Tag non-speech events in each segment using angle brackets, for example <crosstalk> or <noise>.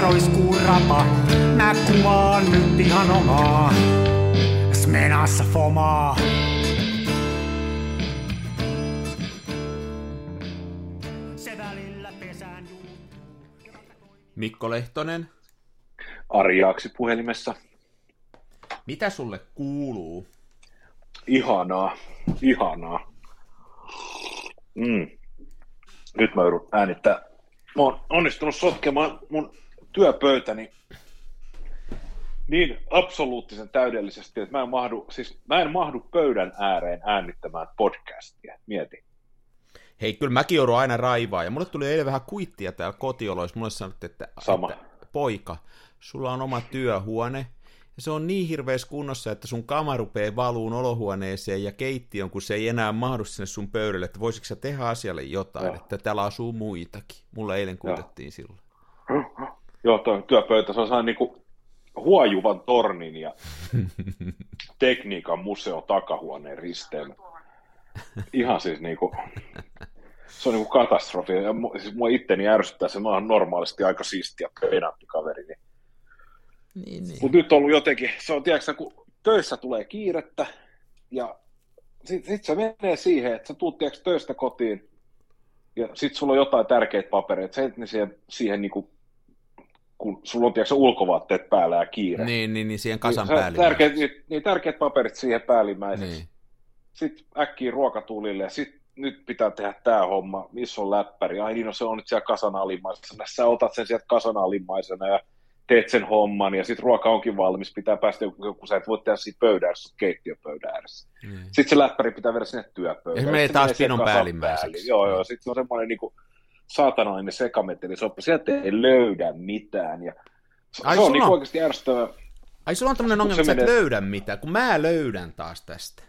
roiskuu rapa. Mä kuvaan nyt ihan omaa. Smenassa fomaa. Se välillä pesään juuttuu. Mikko Lehtonen, Arjaaksi puhelimessa. mitä sulle kuuluu? Ihanaa, ihanaa. Mm. Nyt mä joudun äänittää. Mä oon onnistunut sotkemaan mun työpöytäni niin absoluuttisen täydellisesti, että mä en mahdu, siis mä en mahdu pöydän ääreen äänittämään podcastia. Mieti. Hei, kyllä mäkin joudun aina raivaa, ja mulle tuli eilen vähän kuittia täällä kotioloissa. Mulle sanottiin, että, Sama. että poika, sulla on oma työhuone, ja se on niin hirveässä kunnossa, että sun kama rupeaa valuun olohuoneeseen ja keittiön, kun se ei enää mahdu sinne sun pöydälle, että voisitko sä tehdä asialle jotain, Joo. että täällä asuu muitakin. Mulla eilen kuitettiin silloin. <laughs> Joo, tuo työpöytä, se on sellainen niin kuin huojuvan tornin ja <laughs> tekniikan museo takahuoneen risteemä. Ihan siis niin kuin, se on niin kuin katastrofi. Ja mu- siis mua itteni ärsyttää se, mä oon normaalisti aika siisti ja pedantti kaveri. Niin. Niin, niin. Mutta nyt on ollut jotenkin, se on tiedätkö, kun töissä tulee kiirettä ja sitten sit se menee siihen, että sä tuut tiedätkö, töistä kotiin ja sitten sulla on jotain tärkeitä papereita, sä et ne siihen, siihen niin kuin, kun sulla on tiedätkö, ulkovaatteet päällä ja kiire. Niin, niin, niin siihen kasan Niin, sä- päälle. Tärkeät, niin, niin tärkeät paperit siihen päällimmäiseksi. Niin. Sitten äkkiä ruokatulille ja sitten nyt pitää tehdä tämä homma, missä on läppäri. Ai niin, no se on nyt siellä kasan alimmaisena. Sä otat sen sieltä kasan alimmaisena ja teet sen homman ja sitten ruoka onkin valmis. Pitää päästä joku, sä et voi tehdä siitä pöydän ääressä, keittiöpöydän ääressä. Niin. Sitten se läppäri pitää viedä sinne työpöydälle. Ja se menee Sitten taas pinon kasan päällimmäiseksi. päälle. Joo, joo. Sitten se on semmoinen niin kuin saatanainen sekamettelisoppa. Sieltä ei löydä mitään. Ja se, Ai, se on niin on- oikeasti ärsyttävää. Ai sulla on tämmöinen ongelma, että sä et menee- löydä mitään, kun mä löydän taas tästä.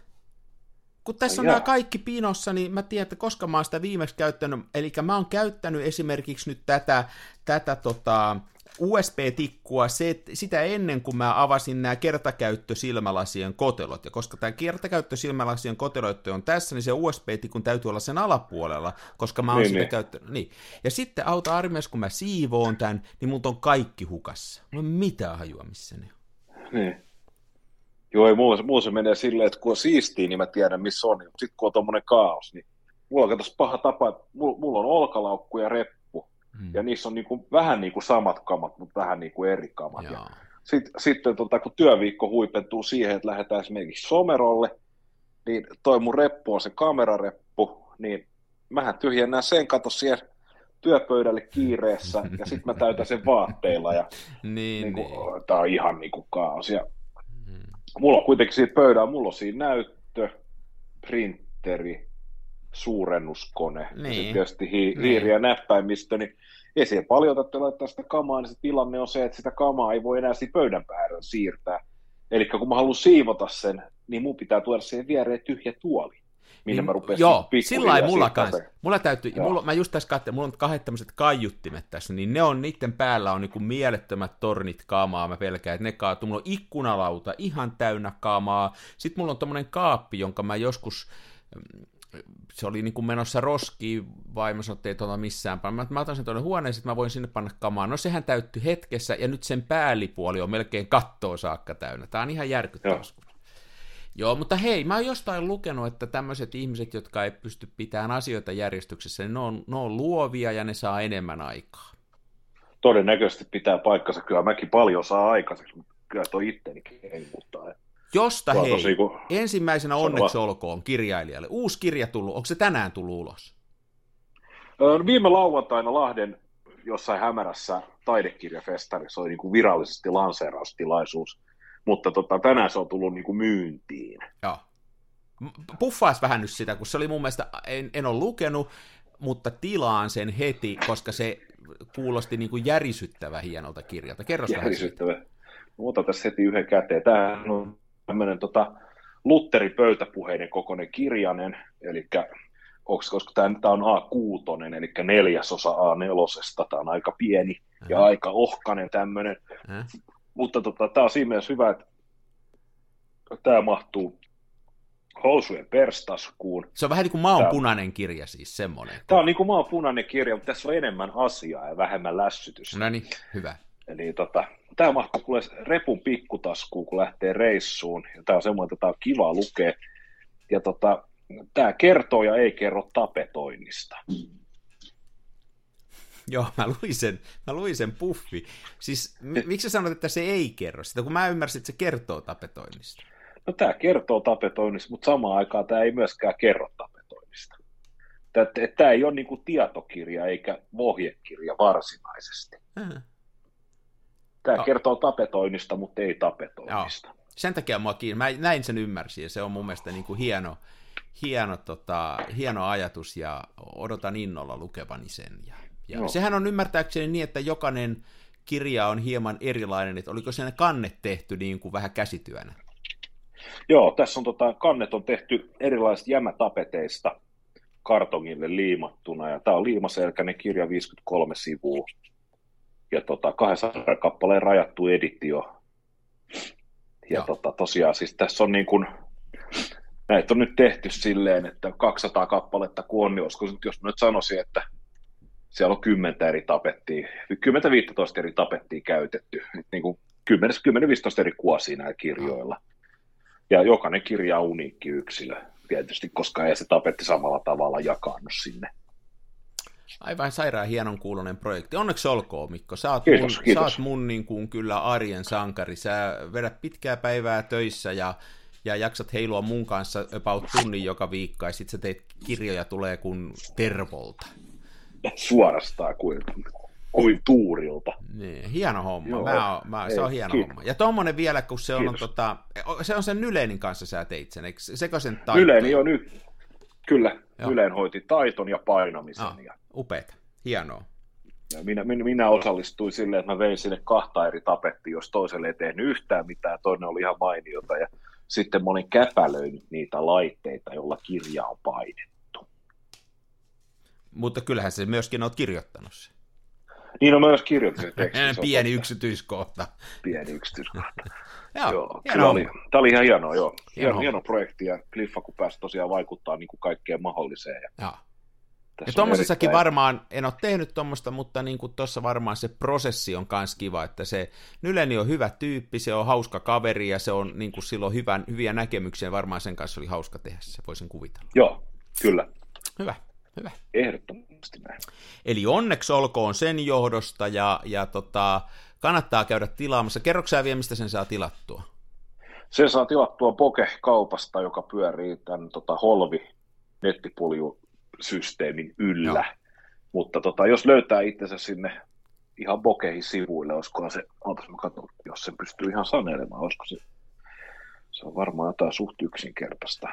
Kun tässä Ai on nämä jaa. kaikki pinossa, niin mä tiedän, että koska mä oon sitä viimeksi käyttänyt, eli mä oon käyttänyt esimerkiksi nyt tätä, tätä tota, USB-tikkua se, sitä ennen kuin mä avasin nämä kertakäyttösilmälasien kotelot, ja koska tämä kertakäyttösilmälasien kotelot on tässä, niin se USB-tikun täytyy olla sen alapuolella, koska mä oon Niin, sitä niin. käyttänyt. Niin. Ja sitten auta armias, kun mä siivoon tämän, niin mut on kaikki hukassa. Mulla ei mitään hajua, missä ne on. Niin. Joo, ei, mulla, mulla se menee silleen, että kun on siistiä, niin mä tiedän, missä on. Sitten kun on tommonen kaos, niin mulla on paha tapa, että mulla, mulla on olkalaukku ja reppu, Mm. ja niissä on niinku, vähän niin kuin samat kamat, mutta vähän niin kuin eri kamat. Ja sit, sitten tota, kun työviikko huipentuu siihen, että lähdetään esimerkiksi somerolle, niin toi mun reppu on se kamerareppu, niin mähän tyhjennän sen kato siihen työpöydälle kiireessä, <laughs> ja sitten mä täytän sen vaatteilla, ja <laughs> Niin, niin niin. kuin, tää on ihan niin kuin kaos. Ja Mm. mulla on kuitenkin siitä pöydää, mulla on siinä näyttö, printeri, suurennuskone, ja Niin. sitten tietysti hi- Niin. hiiri ja näppäimistö, niin ei siihen paljon tarvitse laittaa sitä kamaa, niin se tilanne on se, että sitä kamaa ei voi enää siitä pöydän päälle siirtää. Eli kun mä haluan siivota sen, niin mun pitää tuoda siihen viereen tyhjä tuoli, minne Niin, mä rupean Joo, sillä lailla mulla kanssa. Mulla täytyy, Joo. mulla, mä just tässä katsoin, mulla on kahdet tämmöiset kaiuttimet tässä, niin ne on, niiden päällä on niinku mielettömät tornit kaamaa, mä pelkään, että ne kaatuu. Mulla on ikkunalauta ihan täynnä kaamaa. Sitten mulla on tommonen kaappi, jonka mä joskus, se oli niinku menossa roskiin, vaimo sanoi, että ei tuota missään panna. Mä, mä otan sen tuonne huoneeseen, että mä voin sinne panna kamaa. No sehän täyttyi hetkessä, ja nyt sen päällipuoli on melkein kattoa saakka täynnä. Tää on ihan järkyttävä. Joo. Joo, mutta hei, mä oon jostain lukenut, että tämmöiset ihmiset, jotka ei pysty pitämään asioita järjestyksessä, niin ne on, ne on luovia ja ne saa enemmän aikaa. Todennäköisesti pitää paikkansa, kyllä mäkin paljon saa aikaiseksi, mutta kyllä toi ittenikin ei muuttaa. Josta hei, tosi ku- ensimmäisenä Sano onneksi vaan. olkoon kirjailijalle. Uusi kirja tullut, onko se tänään tullut ulos? Ö, Viime lauantaina Lahden jossain hämärässä taidekirjafestarissa oli niin kuin virallisesti lanseeraustilaisuus, mutta tota, tänään se on tullut niin kuin myyntiin. Joo. Puffaas vähän nyt sitä, kun se oli mun mielestä, en, en ole lukenut, mutta tilaan sen heti, koska se kuulosti niin kuin järisyttävä hienolta kirjalta. Kerro vähän siitä. Järisyttävä. Mä otan tässä heti yhden käteen. Tämähän on tämmöinen tota, Lutteri pöytäpuheiden kokoinen kirjanen, eli koska tämä, on A6, eli neljäsosa A4, tämä on aika pieni ja Aha. aika ohkainen tämmöinen. Äh? Mutta tota, tämä on siinä mielessä hyvä, että tämä mahtuu housujen perstaskuun. Se on vähän niin kuin Tää- punainen kirja siis, semmoinen. Tämä on niin kuin maan punainen kirja, mutta tässä on enemmän asiaa ja vähemmän lässytystä. No niin, hyvä. Eli tota, tämä mahtuu kuule repun pikkutaskuun, kun lähtee reissuun. Ja tämä on semmoinen, että tämä on kiva lukea. Ja tota, tämä kertoo ja ei kerro tapetoinnista. <laughs> Joo, mä luin sen, mä luin sen puffi. Siis m- miksi sä sanot, että se ei kerro sitä, kun mä ymmärsin, että se kertoo tapetoinnista? No tämä kertoo tapetoinnista, mutta samaan aikaan tämä ei myöskään kerro tapetoinnista. Tämä ei ole niinku tietokirja eikä ohjekirja varsinaisesti. Äh. Tämä No. kertoo tapetoinnista, mutta ei tapetoinnista. Sen takia mua kiinni. Mä näin sen ymmärsin, ja se on mun mielestä niin kuin hieno, hieno, tota, hieno ajatus, ja odotan innolla lukevani sen. Ja, ja Joo. sehän on ymmärtääkseni niin, että jokainen kirja on hieman erilainen, että oliko siinä kanne tehty niin kuin vähän käsityönä? Joo, tässä on tota, kannet on tehty erilaisista jämätapeteista kartongille liimattuna, ja tämä on liimaselkäinen kirja 53 sivua, ja tota, 200 kappaleen rajattu editio. Ja Joo. tota, tosiaan siis tässä on niin kuin, näitä on nyt tehty silleen, että 200 kappaletta kun on, niin nyt, jos mä nyt sanoisin, että siellä on 10 eri tapettia, 10-15 eri tapettia käytetty, Et niin kuin 10-15 eri kuosia näillä kirjoilla. Ja jokainen kirja on uniikki yksilö, tietysti, koska ei se tapetti samalla tavalla jakanut sinne. Aivan sairaan hienon kuulonen projekti. Onneksi olkoon, Mikko. Sä oot Kiitos, mun, kiitos. Sä oot mun niin kuin, kyllä arjen sankari. Sä vedät pitkää päivää töissä ja, ja jaksat heilua mun kanssa about tunnin joka viikko, ja sit sä teet kirjoja tulee kuin tervolta. Suorastaan kuin, kuin tuurilta. Niin, hieno homma. Joo, mä oon, mä, se ei, on hieno kiitos. homma. Ja tommonen vielä, kun se on, on tota, se on sen Nylenin kanssa sä teit sen, eikö sekö sen taito? On nyt, kyllä, Joo. Yleen hoiti taiton ja painamisen. Ah, Ja, upeeta. Hienoa. ja minä, minä, minä, osallistuin silleen, että mä vein sinne kahta eri tapettia, jos toiselle ei tehnyt yhtään mitään, toinen oli ihan mainiota. Ja sitten mä olin käpälöinyt niitä laitteita, joilla kirja on painettu. Mutta kyllähän se myöskin oot kirjoittanut sen. Niin on myös kirjoitin se teksti. <laughs> se on Pieni yksityiskohta. pieni yksityiskohta. <laughs> Joo, Joo, kyllä oli, tämä oli ihan hienoa, joo. Hieno Hieno, projekti ja Cliffa, kun pääsi tosiaan vaikuttaa niin kuin kaikkeen mahdolliseen. Ja Joo. Ja tässä on tommosessakin erittäin- varmaan, en ole tehnyt tuommoista, mutta niin kuin tuossa varmaan se prosessi on kans kiva, että se Nyleni on hyvä tyyppi, se on hauska kaveri ja se on niin kuin silloin hyvän, hyviä näkemyksiä, varmaan sen kanssa oli hauska tehdä se, voisin kuvitella. Joo, kyllä, Hyvä, hyvä. ehdottomasti näin. Eli onneksi olkoon sen johdosta ja, ja tota, kannattaa käydä tilaamassa. Kerroksä vielä, mistä sen saa tilattua? Se saa tilattua Poke-kaupasta, joka pyörii tämän tota, Holvi nettipuljusysteemin yllä. Joo. Mutta tota, jos löytää itsensä sinne ihan Bokehin sivuille, olisikohan se, ootas mä katson, jos se pystyy ihan sanelemaan, olisiko se, se on varmaan jotain suht yksinkertaista.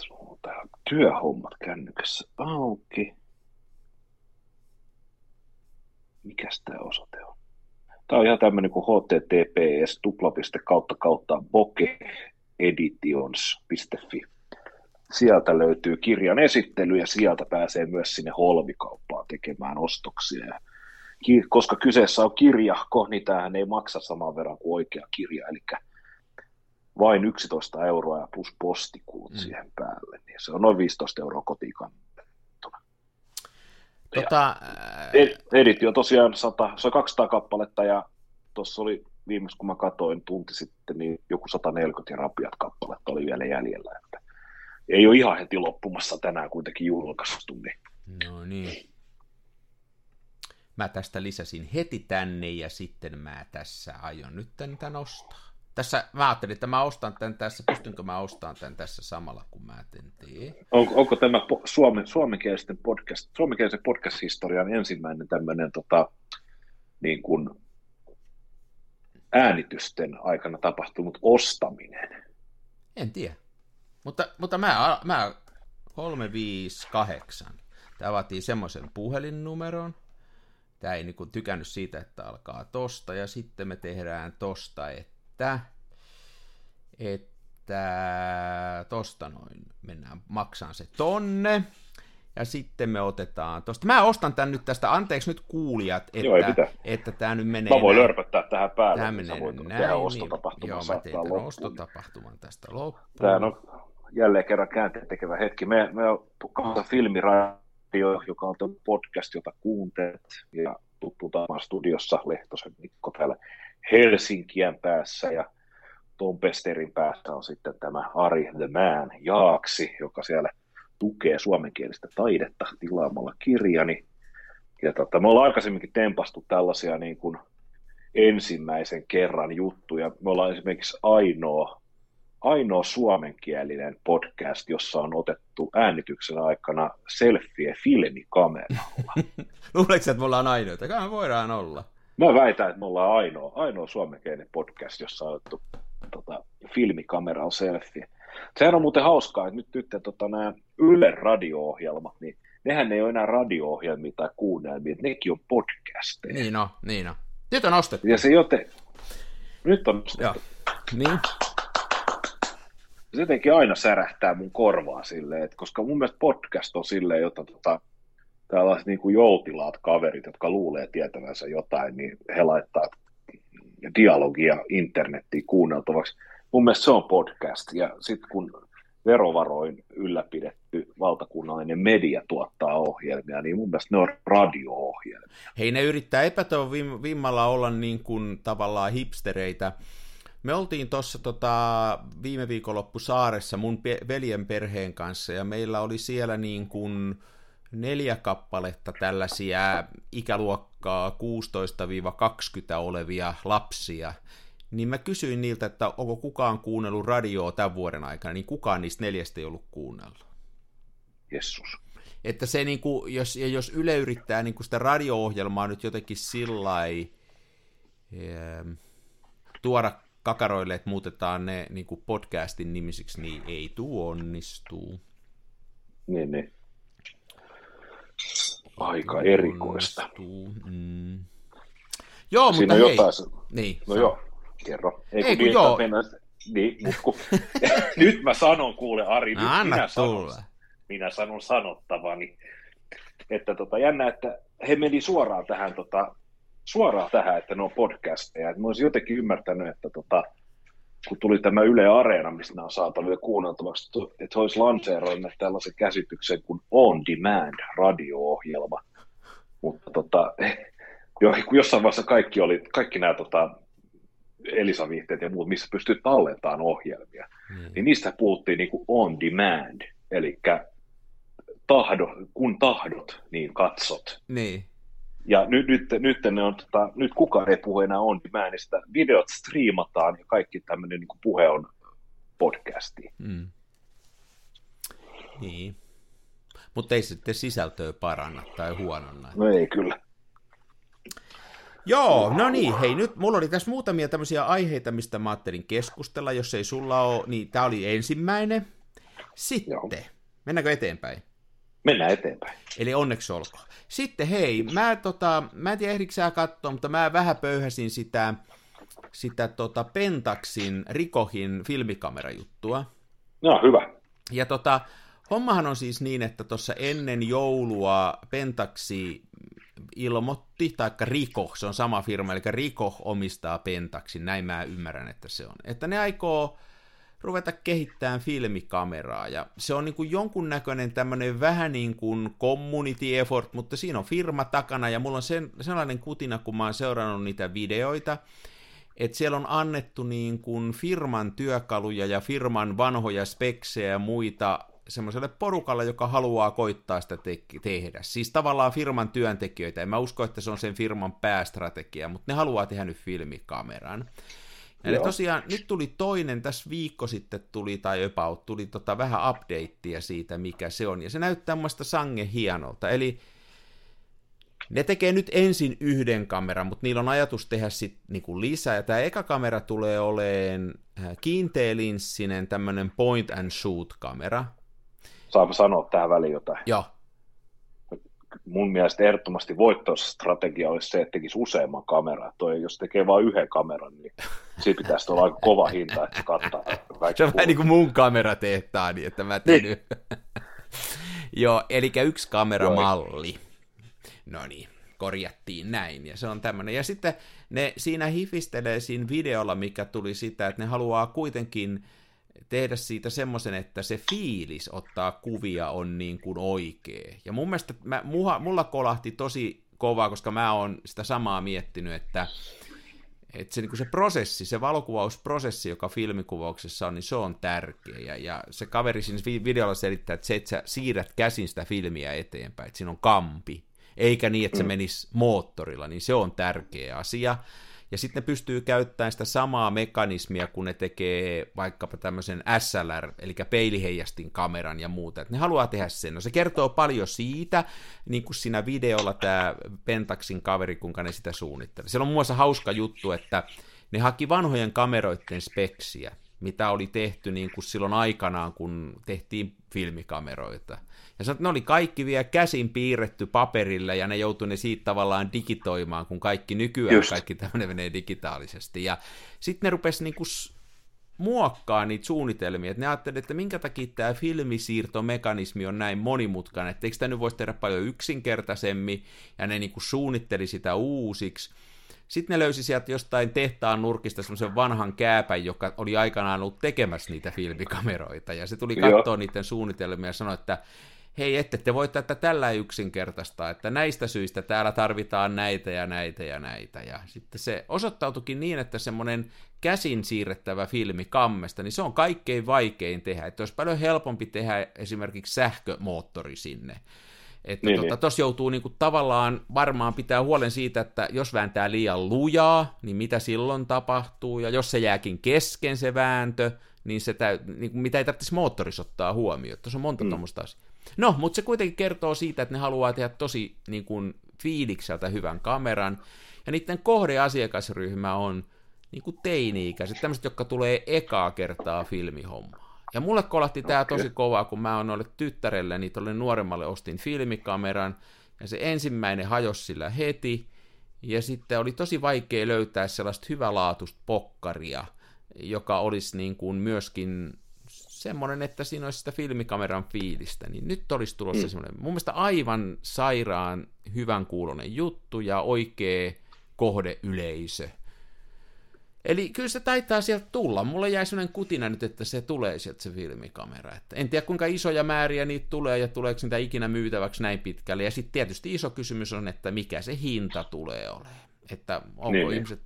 Se on tää työhommat kännykässä auki. Mikäs tämä osoite on? Tämä on ihan tämmöinen kuin https kautta kautta bokeeditions.fi. Sieltä löytyy kirjan esittely ja sieltä pääsee myös sinne holvikauppaan tekemään ostoksia. Ja koska kyseessä on kirjahko, niin tämähän ei maksa saman verran kuin oikea kirja, eli vain 11 euroa ja plus postikulut Mm. siihen päälle. Niin se on noin 15 euroa kotiin Tota, Ed- Editio tosiaan 100, se on 200 kappaletta ja tuossa oli viimeksi kun mä katsoin tunti sitten, niin joku 140 ja rapiat kappaletta oli vielä jäljellä. Ei ole ihan heti loppumassa tänään kuitenkin julkaistu. Niin. No niin. Mä tästä lisäsin heti tänne ja sitten mä tässä aion nyt tän, tän ostaa. Tässä mä ajattelin, että mä ostan tän tässä, pystynkö mä ostamaan tän tässä samalla kun mä tän teen. On, onko tämä po- suomen, suomenkielisten podcast, suomenkielisen podcast-historian ensimmäinen tämmöinen tota, niin kuin äänitysten aikana tapahtunut ostaminen? En tiedä. Mutta, mutta mä, mä 358. Tämä vaatii semmoisen puhelinnumeron. Tämä ei niinku tykännyt siitä, että alkaa tosta. Ja sitten me tehdään tosta, että, että tosta noin mennään maksaan se tonne. Ja sitten me otetaan tosta. Mä ostan tän nyt tästä, anteeksi nyt kuulijat, että, Joo, että tämä nyt menee Mä voin näin. lörpöttää tähän päälle, Tämä niin menee näin. tehdä niin- Joo, mä loppuun. ostotapahtuman tästä loppuun. Tämä on jälleen kerran käänteen tekevä hetki. Me, me kahta filmiradio, joka on podcast, jota kuuntelet, ja tuttu tapaan studiossa Lehtosen Mikko täällä Helsinkien päässä ja Tom Pesterin päässä on sitten tämä Ari the Man Jaaksi, joka siellä tukee suomenkielistä taidetta tilaamalla kirjani. Ja tota, me ollaan aikaisemminkin tempastu tällaisia niin kuin ensimmäisen kerran juttuja. Me ollaan esimerkiksi ainoa, ainoa suomenkielinen podcast, jossa on otettu äänityksen aikana selfie filmikameralla. <laughs> Luuleeko että me ollaan ainoita? Kai me voidaan olla. Mä väitän, että me ollaan ainoa, ainoa suomenkielinen podcast, jossa on otettu tota, filmikameralla selfie. Sehän on muuten hauskaa, että nyt, nyt tota, nämä Yle radio-ohjelmat, niin nehän ei ole enää radio-ohjelmia tai kuunnelmia, nekin on podcasteja. Niin on, niin on. Nyt on ostettu. Ja se joten, nyt on ostettu. Joo. Niin. Se jotenkin aina särähtää mun korvaa silleen, että koska mun mielestä podcast on silleen, jota tota, tällaiset niin kuin joutilaat kaverit, jotka luulee tietävänsä jotain, niin he laittaa dialogia internettiin kuunneltavaksi. Mun mielestä se on podcast, ja sitten kun verovaroin ylläpidetty valtakunnallinen media tuottaa ohjelmia, niin mun mielestä ne on radio-ohjelmia. Hei, ne yrittää epätoivon vimmalla olla niin kuin tavallaan hipstereitä. Me oltiin tuossa tota, viime viikonloppu saaressa mun pe- veljen perheen kanssa, ja meillä oli siellä niin kuin neljä kappaletta tällaisia ikäluokkaa 16-20 olevia lapsia, niin mä kysyin niiltä, että onko kukaan kuunnellut radioa tämän vuoden aikana, niin kukaan niistä neljästä ei ollut kuunnellut. Jessus. Että se, niin kuin, jos, ja jos Yle yrittää niin kuin sitä radio-ohjelmaa nyt jotenkin sillä tuoda kakaroille, että muutetaan ne niin kuin podcastin nimisiksi, niin ei tuu onnistuu. Niin, niin. Aika erikoista. Mm. Joo, Siinä mutta on hei. jotain... Niin, No joo, kerro. Ei, kun kun niin, joo. Mennään... Niin, mut kun... <laughs> nyt mä sanon, kuule Ari, nyt No, anna minä sanon, tulla. minä sanon sanottavani. Että tota, jännä, että he meni suoraan tähän, tota, suoraan tähän, että ne on podcasteja. Et mä olisin jotenkin ymmärtänyt, että tota, kun tuli tämä Yle Areena, mistä nämä on saatavilla kuunneltavaksi, että he olisi lanseeroineet tällaisen käsityksen kuin On Demand radio-ohjelma. Mutta tota, <laughs> jo, jossain vaiheessa kaikki, oli, kaikki nämä tota, Elisa-viihteet ja muut, missä pystyy tallentamaan ohjelmia, Niin. niin niistä puhuttiin niin kuin on demand, eli tahdo, kun tahdot, niin katsot. Niin. Ja nyt, nyt, nyt, ne on, tota, nyt kukaan ei puhu enää on demandista. Videot striimataan ja kaikki tämmöinen niin puhe on podcasti. Mm. Niin. Mutta ei sitten sisältöä paranna tai huononna. No ei kyllä. Joo, no niin, hei nyt mulla oli tässä muutamia tämmöisiä aiheita, mistä mä ajattelin keskustella, jos ei sulla ole, niin tämä oli ensimmäinen. Sitten, Joo. mennäänkö eteenpäin? Mennään eteenpäin. Eli onneksi olkoon. Sitten hei, mä, tota, mä en tiedä ehdikö sä katsoa, mutta mä vähän pöyhäsin sitä, sitä tota Pentaxin Rikohin filmikamerajuttua. No hyvä. Ja tota, hommahan on siis niin, että tuossa ennen joulua Pentaxi ilmoitti, taikka Riko, se on sama firma, eli Riko omistaa Pentaxin, näin mä ymmärrän, että se on. Että ne aikoo ruveta kehittämään filmikameraa, ja se on niin kuin jonkunnäköinen tämmöinen vähän niin kuin community effort, mutta siinä on firma takana, ja mulla on sen, sellainen kutina, kun mä oon seurannut niitä videoita, että siellä on annettu niin kuin firman työkaluja ja firman vanhoja speksejä ja muita semmoiselle porukalle, joka haluaa koittaa sitä te- tehdä. Siis tavallaan firman työntekijöitä. En mä usko, että se on sen firman päästrategia, mutta ne haluaa tehdä nyt filmikameran. Ne Joo. tosiaan, nyt tuli toinen, tässä viikko sitten tuli, tai about, tuli tota vähän updatea siitä, mikä se on. Ja se näyttää muista sange hienolta. Eli ne tekee nyt ensin yhden kameran, mutta niillä on ajatus tehdä sitten niinku lisää. Ja tämä eka kamera tulee oleen äh, kiinteelinssinen tämmöinen point and shoot kamera. Saanko sanoa tähän väliin jotain? Joo, Mun mielestä ehdottomasti voittostrategia olisi se, että tekisi useamman kameran. Toi, jos tekee vain yhden kameran, niin siinä pitäisi olla aika kova hinta, että se kattaa kaikki se on vähän niin kuin mun kameratehtaani, niin että mä teen nyt. <laughs> Joo, eli yksi kameramalli. No niin, korjattiin näin, ja se on tämmöinen. Ja sitten ne siinä hifistelee siinä videolla, mikä tuli sitä, että ne haluaa kuitenkin tehdä siitä semmoisen, että se fiilis ottaa kuvia on niin kuin oikea. Ja mun mielestä mä, muha, mulla kolahti tosi kovaa, koska mä oon sitä samaa miettinyt, että että se, niin se prosessi, se valokuvausprosessi, joka filmikuvauksessa on, niin se on tärkeä. Ja, ja se kaveri siinä videolla selittää, että se, että sä siirrät käsin sitä filmiä eteenpäin, että siinä on kampi, eikä niin, että se mm. menisi moottorilla, niin se on tärkeä asia. Ja sitten ne pystyy käyttämään sitä samaa mekanismia, kun ne tekee vaikkapa tämmöisen SLR, eli peiliheijastin kameran ja muuta. Että ne haluaa tehdä sen. No se kertoo paljon siitä, niin kuin siinä videolla tämä Pentaxin kaveri, kuinka ne sitä suunnitteli. Siellä on muun muassa hauska juttu, että ne haki vanhojen kameroiden speksiä, mitä oli tehty niin kuin silloin aikanaan, kun tehtiin filmikameroita. Ja sanot, ne oli kaikki vielä käsin piirretty paperille, ja ne joutui ne siitä tavallaan digitoimaan, kun kaikki nykyään Just. kaikki tämmöinen menee digitaalisesti. Ja sitten ne rupesi niinku muokkaa niitä suunnitelmia, että ne ajattelivat, että minkä takia tämä filmisiirtomekanismi on näin monimutkainen, että eikö sitä nyt voisi tehdä paljon yksinkertaisemmin, ja ne niinku suunnitteli sitä uusiksi. Sitten ne löysi sieltä jostain tehtaan nurkista semmoisen vanhan kääpän, joka oli aikanaan ollut tekemässä niitä filmikameroita, ja se tuli katsoa niiden suunnitelmia ja sanoi, että hei, ette te voi tätä tällä yksinkertaista, että näistä syistä täällä tarvitaan näitä ja näitä ja näitä. Ja sitten se osoittautukin niin, että semmoinen käsin siirrettävä filmi kammesta, niin se on kaikkein vaikein tehdä. Että olisi paljon helpompi tehdä esimerkiksi sähkömoottori sinne. Että niin, tota, niin. joutuu niinku tavallaan varmaan pitää huolen siitä, että jos vääntää liian lujaa, niin mitä silloin tapahtuu, ja jos se jääkin kesken se vääntö, niin, se täy, niin mitä ei tarvitsisi moottorissa ottaa huomioon. Tuossa on monta mm. tuommoista asiaa. No, mutta se kuitenkin kertoo siitä, että ne haluaa tehdä tosi niin kuin, fiilikseltä hyvän kameran, ja niiden kohdeasiakasryhmä on niin kuin teini-ikäiset, tämmöiset, jotka tulee ekaa kertaa filmihommaa. Ja mulle kolahti tämä tosi kovaa, kun mä oon noille tyttärelle, tuolle nuoremmalle ostin filmikameran, ja se ensimmäinen hajosi sillä heti, ja sitten oli tosi vaikea löytää sellaista hyvälaatuista pokkaria, joka olisi niin kuin myöskin semmoinen, että siinä olisi sitä filmikameran fiilistä, niin nyt olisi tulossa mm. semmoinen, mun mielestä aivan sairaan hyvän kuulonen juttu ja oikea kohdeyleisö. Eli kyllä se taitaa sieltä tulla. Mulle jäi sellainen kutina nyt, että se tulee sieltä se filmikamera. Että en tiedä kuinka isoja määriä niitä tulee ja tuleeko niitä ikinä myytäväksi näin pitkälle. Ja sitten tietysti iso kysymys on, että mikä se hinta tulee olemaan. Että onko niin, niin. ihmiset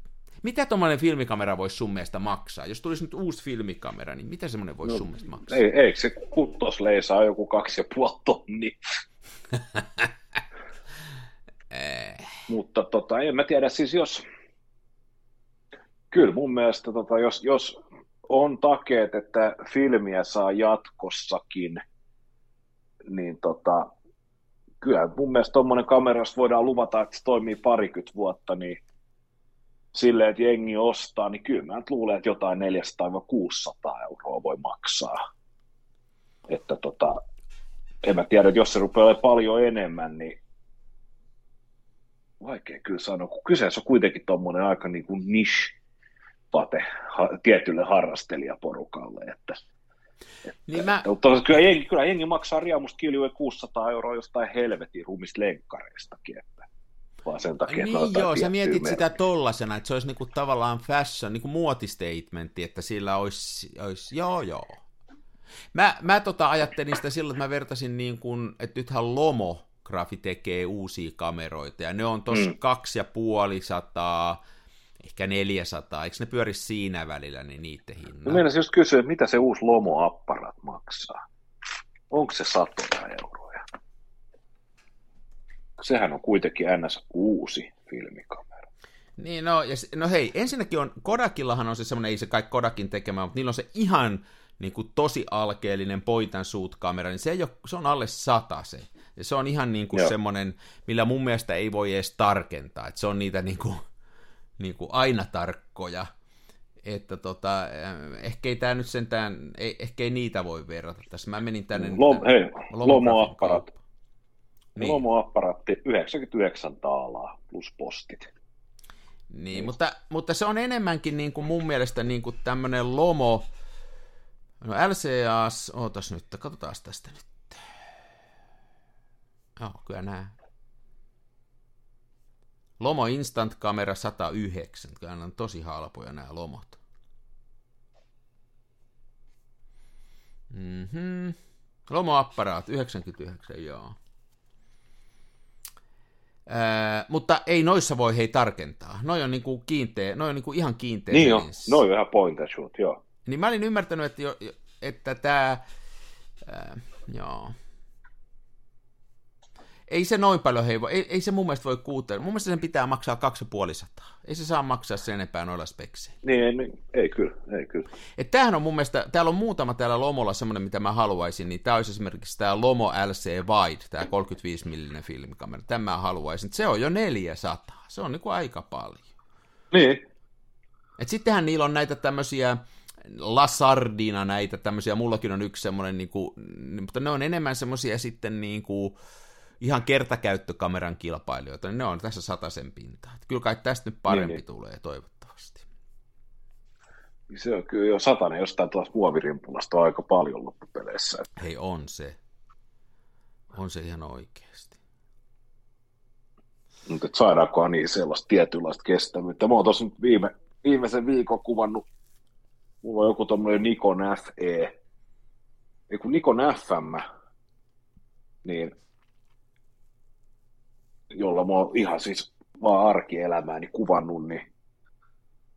mitä tuommoinen filmikamera voisi sun mielestä maksaa? Jos tulisi nyt uusi filmikamera, niin mitä semmoinen voisi no, sun mielestä maksaa? Ei, eikö se kuttosleisaa joku kaksi ja puoli tonni? <laughs> eh. Mutta tota, en mä tiedä, siis jos... Kyllä mun mielestä, tota, jos, jos on takeet, että filmiä saa jatkossakin, niin tota, kyllä mun mielestä tuommoinen kamera, jos voidaan luvata, että se toimii parikymmentä vuotta, niin silleen, että jengi ostaa, niin kyllä mä luulen, että jotain 400-600 euroa voi maksaa. Että tota, en mä tiedä, että jos se rupeaa olemaan paljon enemmän, niin vaikea kyllä sanoa, kun kyseessä on kuitenkin tuommoinen aika niin kuin niche pate ha, tietylle harrastelijaporukalle, että, että niin mä... mutta kyllä, jengi, kyllä jengi maksaa riemusta kiljuen 600 euroa jostain helvetin rumista lenkkareistakin, että vaan sen takia, niin että joo, sä mietit merkki. sitä tollasena, että se olisi niinku tavallaan fashion, niinku muotistatementti, että sillä olisi, olisi joo joo. Mä, mä tota ajattelin sitä silloin, että mä vertasin niin kuin, että nythän Lomo Grafi tekee uusia kameroita, ja ne on tuossa mm. kaksi ja puoli sataa, ehkä 400, eikö ne pyöri siinä välillä, niin niiden hinnat? No meinasin just kysyä, mitä se uusi Lomo-apparat maksaa? Onko se satoja euroa? sehän on kuitenkin ns. uusi filmikamera. Niin, no, ja, no hei, ensinnäkin on, Kodakillahan on se semmoinen, ei se kai Kodakin tekemä, mutta niillä on se ihan niin kuin tosi alkeellinen point and shoot kamera, niin se, ei ole, se on alle sata se. Ja se on ihan niin kuin semmoinen, millä mun mielestä ei voi edes tarkentaa, että se on niitä niin kuin, niin kuin aina tarkkoja. Että tota, eh, ehkä ei tämä nyt sentään, ei, ehkä ei niitä voi verrata tässä. Mä menin tänne... Lom, hei, lomoapparat. Niin. Lomo-apparaatti 99 taalaa plus postit. Niin, niin, mutta, mutta se on enemmänkin niin kuin mun mielestä niin kuin tämmöinen lomo, no LCAS, ootas nyt, katsotaan tästä nyt. Joo, kyllä nää. Lomo Instant Camera 109, kyllä on tosi halpoja nämä lomot. Mhm. Lomo Apparaat 99, joo. Ää, mutta ei noissa voi hei tarkentaa. Noi on niinku kiinteä, noi on niinku ihan kiinteä. Niin jo, lenssi. no on ihan point and shoot, joo. Niin mä olin ymmärtänyt, että, jo, että tämä, joo. Ei se noin paljon, hei, voi- ei, ei se mun mielestä voi kuutella. Mun mielestä sen pitää maksaa 250. Ei se saa maksaa sen enempää noilla spekseillä. Niin, ei, niin, ei kyllä, ei kyllä. Et tämähän on mun mielestä, täällä on muutama täällä Lomolla semmoinen, mitä mä haluaisin, niin tää olisi esimerkiksi tämä Lomo LC Wide, tämä 35 mm filmikamera, tämä mä haluaisin. Se on jo 400, se on niinku aika paljon. Niin, Et sittenhän niillä on näitä tämmöisiä Lasardina näitä tämmöisiä, mullakin on yksi semmoinen, niinku, mutta ne on enemmän semmoisia sitten niinku, ihan kertakäyttökameran kilpailijoita, niin ne on tässä sataisen pintaa. Kyllä kai tästä nyt parempi Niin, niin. tulee toivottavasti. se on kyllä jo satanen jostain tuosta muovirimpulasta on aika paljon loppupeleissä. Hei, on se. On se ihan oikeasti. Mutta saadaankohan niin sellaista tietynlaista kestävyyttä. Mä oon tuossa nyt viime, viimeisen viikon kuvannut, mulla on joku tommonen Nikon FE, ei kun Nikon FM, niin jolla mä oon ihan siis vaan arkielämääni kuvannut, niin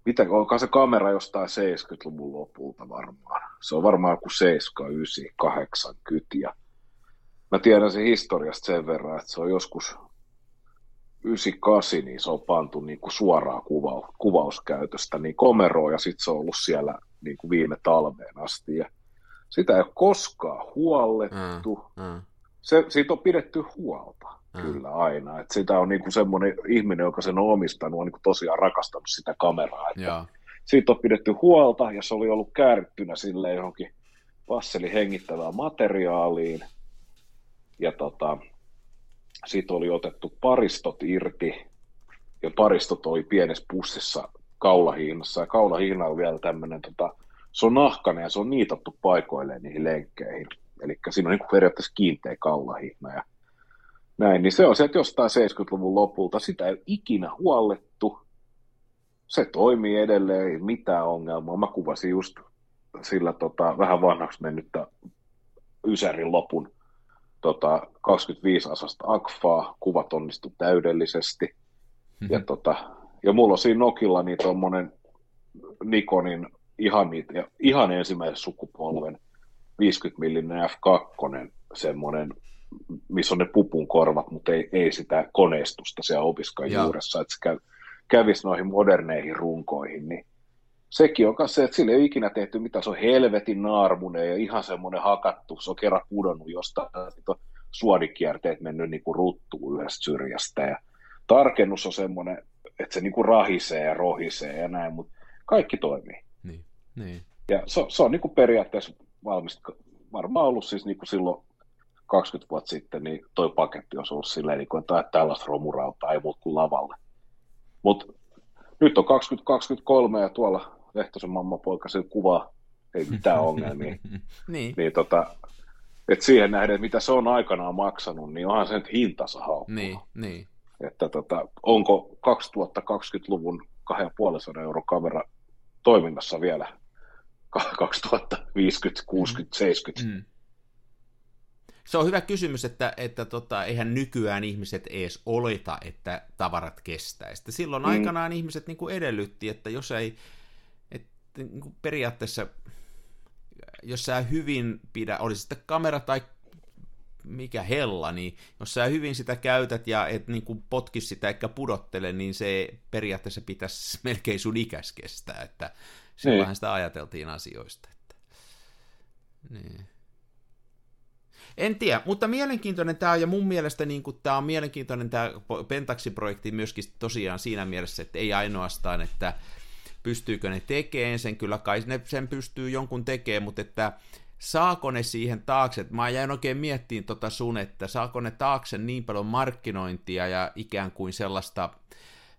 mitä, onkaan se kamera jostain 70-luvun lopulta varmaan. Se on varmaan joku 7, 9, 80 ja mä tiedän sen historiasta sen verran, että se on joskus 98, niin se on pantu niin kuin suoraa kuva, kuvauskäytöstä niin komeroon ja sitten se on ollut siellä niin kuin viime talveen asti. Ja sitä ei ole koskaan huollettu. Mm. Se, siitä on pidetty huolta Mm. Kyllä aina. Et sitä on niin kuin semmoinen ihminen, joka sen on omistanut, on niin kuin tosiaan rakastanut sitä kameraa. Että siitä on pidetty huolta ja se oli ollut käärittynä sille johonkin passeli hengittävään materiaaliin. Ja tota, siitä oli otettu paristot irti ja paristot oli pienessä pussissa kaulahihnassa. Ja kaulahihna on vielä tämmöinen, tota, se on nahkainen ja se on niitattu paikoilleen niihin lenkkeihin. Eli siinä on niin periaatteessa kiinteä kaulahihna ja näin. Niin se on sieltä jostain 70-luvun lopulta. Sitä ei ole ikinä huollettu se toimii edelleen, ei mitään ongelmaa. Mä kuvasin just sillä tota, vähän vanhaksi mennyttä Ysärin lopun tota, 25 asasta akfaa, kuvat onnistu täydellisesti. Ja, tota, ja mulla on siinä Nokilla niin tuommoinen Nikonin ihan, niitä, ihan ensimmäisen sukupolven 50 mm f2, semmoinen, missä on ne pupun korvat, mutta ei, ei sitä koneistusta siellä opiskan Joo. juuressa, että se käy, kävisi noihin moderneihin runkoihin, niin sekin on kanssa se, että sille ei ole ikinä tehty mitä, se on helvetin naarmunen ja ihan semmoinen hakattu, se on kerran pudonnut jostain, on suodikierteet mennyt niin kuin ruttuun yhdestä syrjästä ja tarkennus on semmoinen, että se niin kuin rahisee ja rohisee ja näin, mutta kaikki toimii. Niin. niin. Ja se, se on niin kuin periaatteessa valmis, varmaan ollut siis niin kuin silloin 20 vuotta sitten, niin toi paketti olisi ollut silleen, niin kuin, että tällaista romurautaa ei muuta kuin lavalle. Mutta nyt on 2023 ja tuolla Lehtosen mamma poika se kuvaa, ei mitään ongelmia. <laughs> niin. niin tota, et siihen nähden, että mitä se on aikanaan maksanut, niin onhan se nyt hintansa haukkuu. Niin, niin. Että tota, onko 2020-luvun 2,5 euro kamera toiminnassa vielä 2050, 60, 70? Mm. Se on hyvä kysymys, että, että tota, eihän nykyään ihmiset edes oleta, että tavarat kestää. Sitten silloin mm. aikanaan ihmiset niin kuin edellytti, että jos ei, että niin kuin periaatteessa, jos sä hyvin pidä, olisi sitten kamera tai mikä hella, niin jos sä hyvin sitä käytät ja et niin kuin potkis sitä eikä pudottele, niin se periaatteessa pitäisi <laughs> melkein sun ikäs kestää, että silloinhan Niin. sitä ajateltiin asioista. Että... Niin. En tiedä, mutta mielenkiintoinen tämä on, ja mun mielestä niin tämä on mielenkiintoinen tämä Pentaxi-projekti myöskin tosiaan siinä mielessä, että ei ainoastaan, että pystyykö ne tekemään sen, kyllä kai ne sen pystyy jonkun tekemään, mutta että saako ne siihen taakse, mä jäin oikein miettiin tota sun, että saako ne taakse niin paljon markkinointia ja ikään kuin sellaista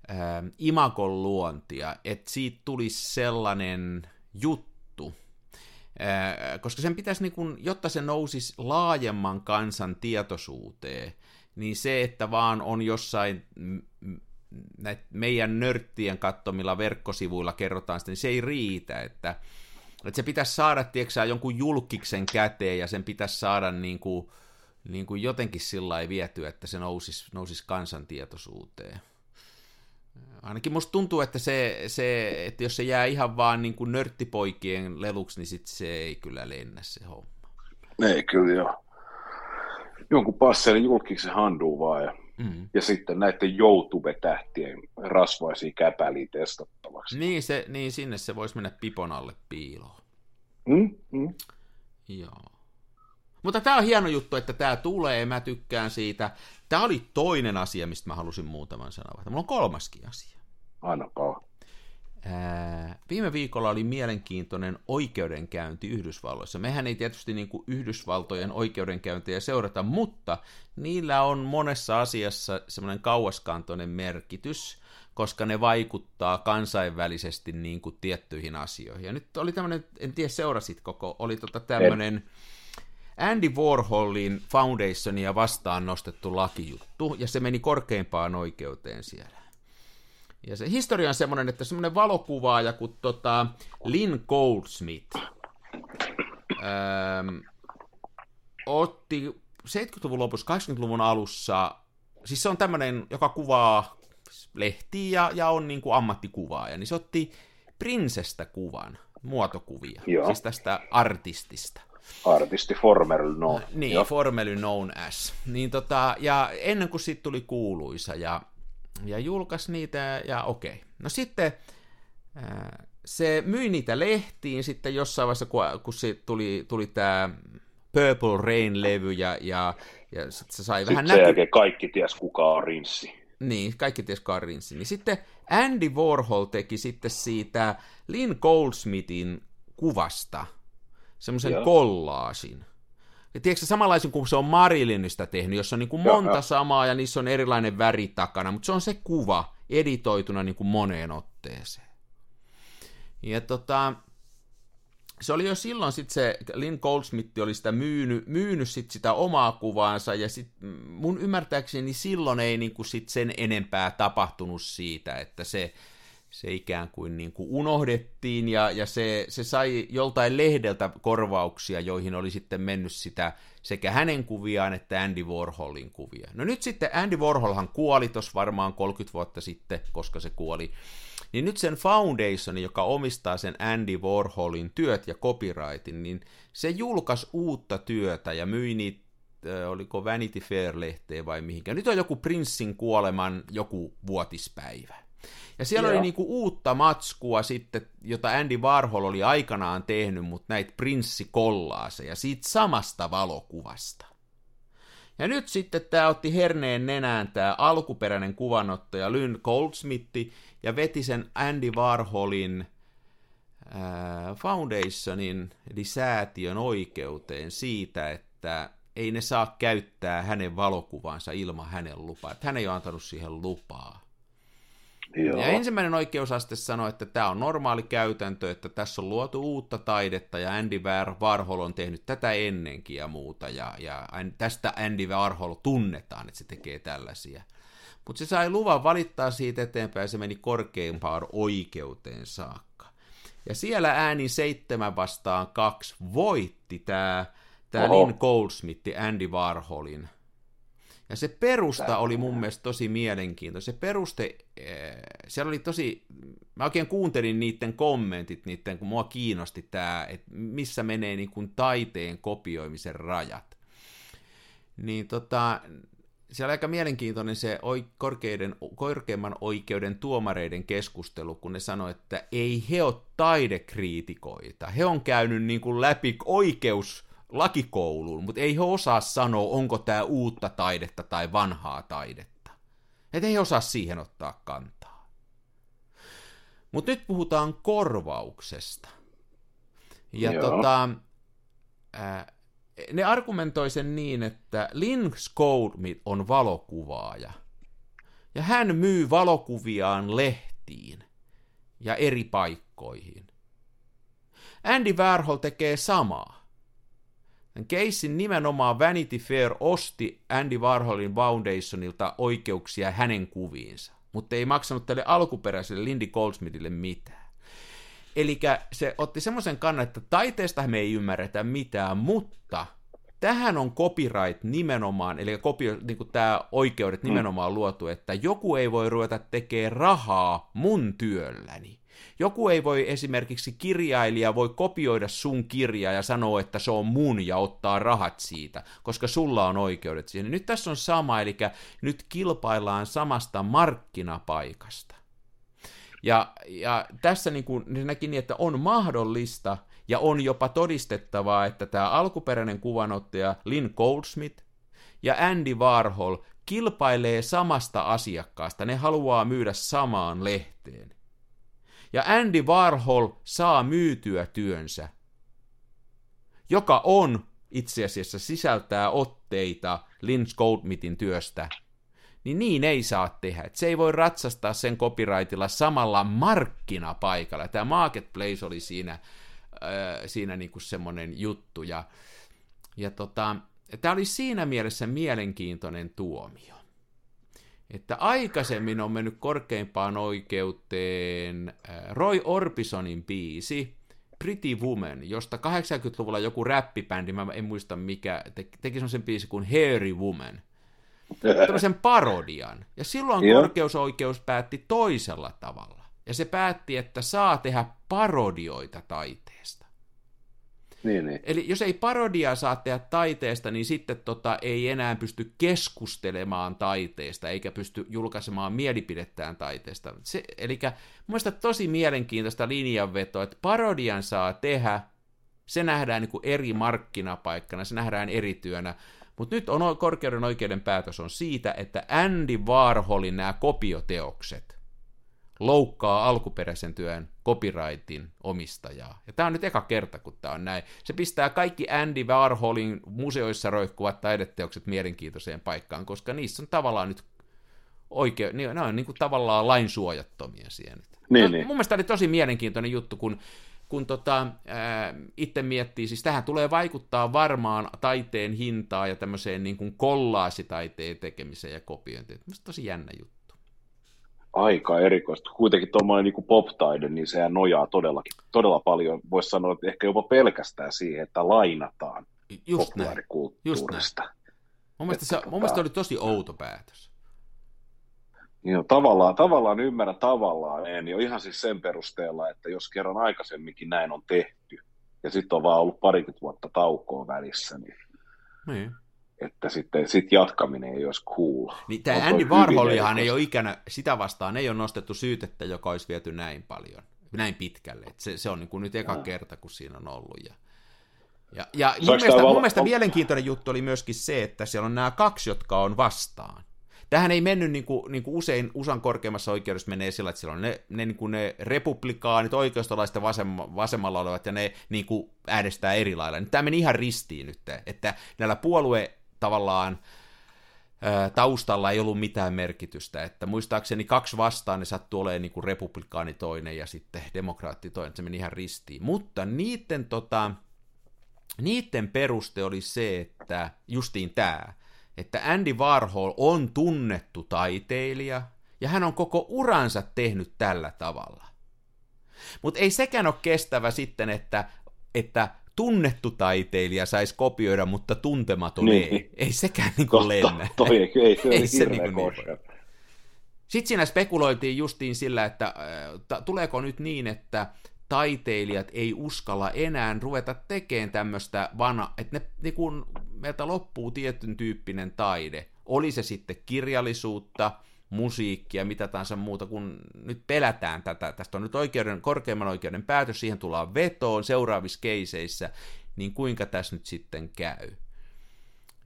ää, imakon luontia, että siitä tulisi sellainen juttu, koska sen pitäisi, niin kun, jotta se nousisi laajemman kansan tietoisuuteen, niin se, että vaan on jossain meidän nörttien kattomilla verkkosivuilla kerrotaan sitä, niin se ei riitä, että, että se pitäisi saada, tiedätkö, jonkun julkiksen käteen ja sen pitäisi saada niin kuin, niin kuin jotenkin sillä ei viety, että se nousisi, nousisi kansantietoisuuteen. Ainakin musta tuntuu, että, se, se, että jos se jää ihan vaan niin kuin nörttipoikien leluksi, niin sit se ei kyllä lennä se homma. Ei kyllä joo. Jonkun passelin julkiksi handuu vaan ja, mm. ja sitten näiden YouTube-tähtien rasvaisia käpäliä testattavaksi. Niin, se, niin sinne se voisi mennä pipon alle piiloon. Mm, mm. Joo. Mutta tämä on hieno juttu, että tämä tulee, mä tykkään siitä. Tämä oli toinen asia, mistä mä halusin muutaman sanoa. Mulla on kolmaskin asia. Anna palaa. Ää, viime viikolla oli mielenkiintoinen oikeudenkäynti Yhdysvalloissa. Mehän ei tietysti niin kuin Yhdysvaltojen oikeudenkäyntejä seurata, mutta niillä on monessa asiassa semmoinen kauaskantoinen merkitys, koska ne vaikuttaa kansainvälisesti niin kuin tiettyihin asioihin. Ja nyt oli tämmöinen, en tiedä seurasit koko, oli tota tämmöinen Andy Warholin Foundationia vastaan nostettu lakijuttu, ja se meni korkeimpaan oikeuteen siellä. Ja se historia on semmoinen, että semmoinen valokuvaaja kuin tota Lynn Goldsmith ähm, otti 70-luvun lopussa, 80-luvun alussa, siis se on tämmöinen, joka kuvaa lehtiä ja, ja on niin kuin ammattikuvaaja, niin se otti Prinsestä kuvan, muotokuvia, Joo. siis tästä artistista. Artisti formerly known. Niin, Joo. formerly known as. Niin tota, ja ennen kuin siitä tuli kuuluisa, ja ja julkaisi niitä, ja okei. Okay. No sitten se myi niitä lehtiin sitten jossain vaiheessa, kun, kun se tuli, tuli tämä Purple Rain-levy, ja, ja, ja sitten se sai sitten vähän näkyä. jälkeen kaikki ties kuka on Rinssi. Niin, kaikki ties kuka on Rinssi. Niin sitten Andy Warhol teki sitten siitä Lynn Goldsmithin kuvasta semmoisen kollaasin. Ja tiedätkö, samanlaisen kuin se on Marilinista tehnyt, jossa on niin kuin monta Joo, samaa ja niissä on erilainen väri takana, mutta se on se kuva editoituna niin kuin moneen otteeseen. Ja tota, se oli jo silloin sitten se, Lynn Goldsmith oli sitä myynyt, myynyt sit sitä omaa kuvaansa, ja sit mun ymmärtääkseni silloin ei niin kuin sit sen enempää tapahtunut siitä, että se se ikään kuin, niin kuin unohdettiin ja, ja se, se sai joltain lehdeltä korvauksia, joihin oli sitten mennyt sitä sekä hänen kuviaan että Andy Warholin kuvia. No nyt sitten Andy Warholhan kuoli tuossa varmaan 30 vuotta sitten, koska se kuoli. Niin nyt sen Foundation, joka omistaa sen Andy Warholin työt ja copyrightin, niin se julkaisi uutta työtä ja myi niitä oliko Vanity Fair-lehteen vai mihinkä. Nyt on joku Prinssin kuoleman joku vuotispäivä. Ja siellä Joo. oli niinku uutta matskua sitten, jota Andy Warhol oli aikanaan tehnyt, mutta näitä prinssikollaaseja siitä samasta valokuvasta. Ja nyt sitten tämä otti herneen nenään tämä alkuperäinen kuvanottaja Lynn Goldsmithi ja veti sen Andy Warholin äh, Foundationin, eli säätiön oikeuteen siitä, että ei ne saa käyttää hänen valokuvansa ilman hänen lupaa. Että hän ei ole antanut siihen lupaa. Joo. Ja ensimmäinen oikeusaste sanoi, että tämä on normaali käytäntö, että tässä on luotu uutta taidetta ja Andy Warhol on tehnyt tätä ennenkin ja muuta. Ja, ja tästä Andy Warhol tunnetaan, että se tekee tällaisia. Mutta se sai luvan valittaa siitä eteenpäin ja se meni korkeimpaan oikeuteen saakka. Ja siellä äänin seitsemän vastaan kaksi voitti tämä tämä Lynn Goldsmith Andy Warholin ja se perusta oli mun mielestä tosi mielenkiintoinen. Se peruste, eh, siellä oli tosi, mä oikein kuuntelin niiden kommentit, niiden, kun mua kiinnosti tämä, että missä menee niin kuin taiteen kopioimisen rajat. Niin tota, siellä oli aika mielenkiintoinen se korkeiden, korkeimman oikeuden tuomareiden keskustelu, kun ne sanoi, että ei he ole taidekriitikoita. He on käynyt niin kuin läpi oikeus lakikouluun, mutta ei he osaa sanoa, onko tämä uutta taidetta tai vanhaa taidetta. Et ei osaa siihen ottaa kantaa. Mutta nyt puhutaan korvauksesta. Ja Joo. tota, ää, ne argumentoi sen niin, että Lynn Skolmit on valokuvaaja. Ja hän myy valokuviaan lehtiin ja eri paikkoihin. Andy Warhol tekee samaa. Keissin nimenomaan Vanity Fair osti Andy Warholin Foundationilta oikeuksia hänen kuviinsa, mutta ei maksanut tälle alkuperäiselle Lindy Goldsmithille mitään. Eli se otti semmoisen kannan, että taiteesta me ei ymmärretä mitään, mutta tähän on copyright nimenomaan, eli kopio, niin kuin tämä oikeudet nimenomaan luotu, että joku ei voi ruveta tekemään rahaa mun työlläni. Joku ei voi esimerkiksi kirjailija voi kopioida sun kirjaa ja sanoa, että se on mun ja ottaa rahat siitä, koska sulla on oikeudet siihen. Nyt tässä on sama, eli nyt kilpaillaan samasta markkinapaikasta. Ja, ja tässä niin kuin, niin näki niin, että on mahdollista ja on jopa todistettavaa, että tämä alkuperäinen kuvanottaja Lynn Goldsmith ja Andy Warhol kilpailee samasta asiakkaasta. Ne haluaa myydä samaan lehteen. Ja Andy Warhol saa myytyä työnsä, joka on itse asiassa sisältää otteita Lynn Goldsmithin työstä, niin niin ei saa tehdä. Et se ei voi ratsastaa sen copyrightilla samalla markkinapaikalla. Tämä marketplace oli siinä, äh, siinä niinku semmoinen juttu. Ja, ja tota, tämä oli siinä mielessä mielenkiintoinen tuomio. Että aikaisemmin on mennyt korkeimpaan oikeuteen äh, Roy Orbisonin biisi, Pretty Woman, josta 80-luvulla joku räppibändi, mä en muista mikä, teki semmoisen biisi kuin Hairy Woman – tämmöisen parodian. Ja silloin Joo. korkeusoikeus päätti toisella tavalla. Ja se päätti, että saa tehdä parodioita taiteesta. Niin, niin. Eli jos ei parodiaa saa tehdä taiteesta, niin sitten tota, ei enää pysty keskustelemaan taiteesta, eikä pysty julkaisemaan mielipidettään taiteesta. Se, eli mun tosi mielenkiintoista linjanvetoa, että parodian saa tehdä, se nähdään niin kuin eri markkinapaikkana, se nähdään eri työnä, mutta nyt on korkeuden oikeuden päätös on siitä, että Andy Warholin nämä kopioteokset loukkaa alkuperäisen työn copyrightin omistajaa. Ja tämä on nyt eka kerta, kun tämä on näin. Se pistää kaikki Andy Warholin museoissa roikkuvat taideteokset mielenkiintoiseen paikkaan, koska niissä on tavallaan nyt oikein, ne on niin kuin tavallaan lainsuojattomia siellä. Niin, no, niin. Mun mielestä oli tosi mielenkiintoinen juttu, kun kun tota, ää, itse miettii, siis tähän tulee vaikuttaa varmaan taiteen hintaa ja tämmöiseen niin kuin kollaasitaiteen tekemiseen ja kopiointiin. Mielestäni tosi jännä juttu. Aika erikoista. Kuitenkin tuommoinen niin pop-taide, niin sehän nojaa todellakin, todella paljon, voisi sanoa, että ehkä jopa pelkästään siihen, että lainataan Just populaarikulttuurista. Just näin. Mun mielestä, se, tota... mun mielestä oli tosi outo päätös. Niin tavallaan, tavallaan ymmärrän, tavallaan en. Jo ihan siis sen perusteella, että jos kerran aikaisemminkin näin on tehty, ja sitten on vaan ollut parikymmentä vuotta taukoa välissä, niin, niin. Että sitten sit jatkaminen ei olisi cool. Niin tämä Andy Warholihan ei ole ikänä, sitä vastaan ei ole nostettu syytettä, joka olisi viety näin paljon, näin pitkälle. Et se, se on niin kuin nyt eka no. kerta, kun siinä on ollut. Ja, ja, ja mun, mielestä, val- mun mielestä mielenkiintoinen juttu oli myöskin se, että siellä on nämä kaksi, jotka on vastaan. Tähän ei mennyt niin kuin, niin kuin usein USAn korkeimmassa oikeudessa menee sillä, että siellä on ne, ne, niin kuin ne republikaanit, oikeistolaiset vasem, vasemmalla olevat, ja ne niin kuin äänestää eri lailla. Nyt tämä meni ihan ristiin nyt, että näillä puolue tavallaan taustalla ei ollut mitään merkitystä, että muistaakseni kaksi vastaan ne sattuu olemaan niin kuin republikaani toinen ja sitten demokraatti toinen, se meni ihan ristiin. Mutta niiden, tota, niiden peruste oli se, että justiin tämä, että Andy Warhol on tunnettu taiteilija, ja hän on koko uransa tehnyt tällä tavalla. Mutta ei sekään ole kestävä sitten, että, että tunnettu taiteilija saisi kopioida, mutta tuntematon niin. ei. Ei sekään niin kuin lennä. <laughs> Toi, ei, ei, se ei se niin kuin niin Sitten siinä spekuloitiin justiin sillä, että äh, tuleeko nyt niin, että taiteilijat ei uskalla enää ruveta tekemään tämmöistä vana, että ne, niin kun meiltä loppuu tietyn tyyppinen taide, oli se sitten kirjallisuutta, musiikkia, mitä tahansa muuta, kun nyt pelätään tätä, tästä on nyt oikeuden, korkeimman oikeuden päätös, siihen tullaan vetoon seuraavissa keiseissä, niin kuinka tässä nyt sitten käy?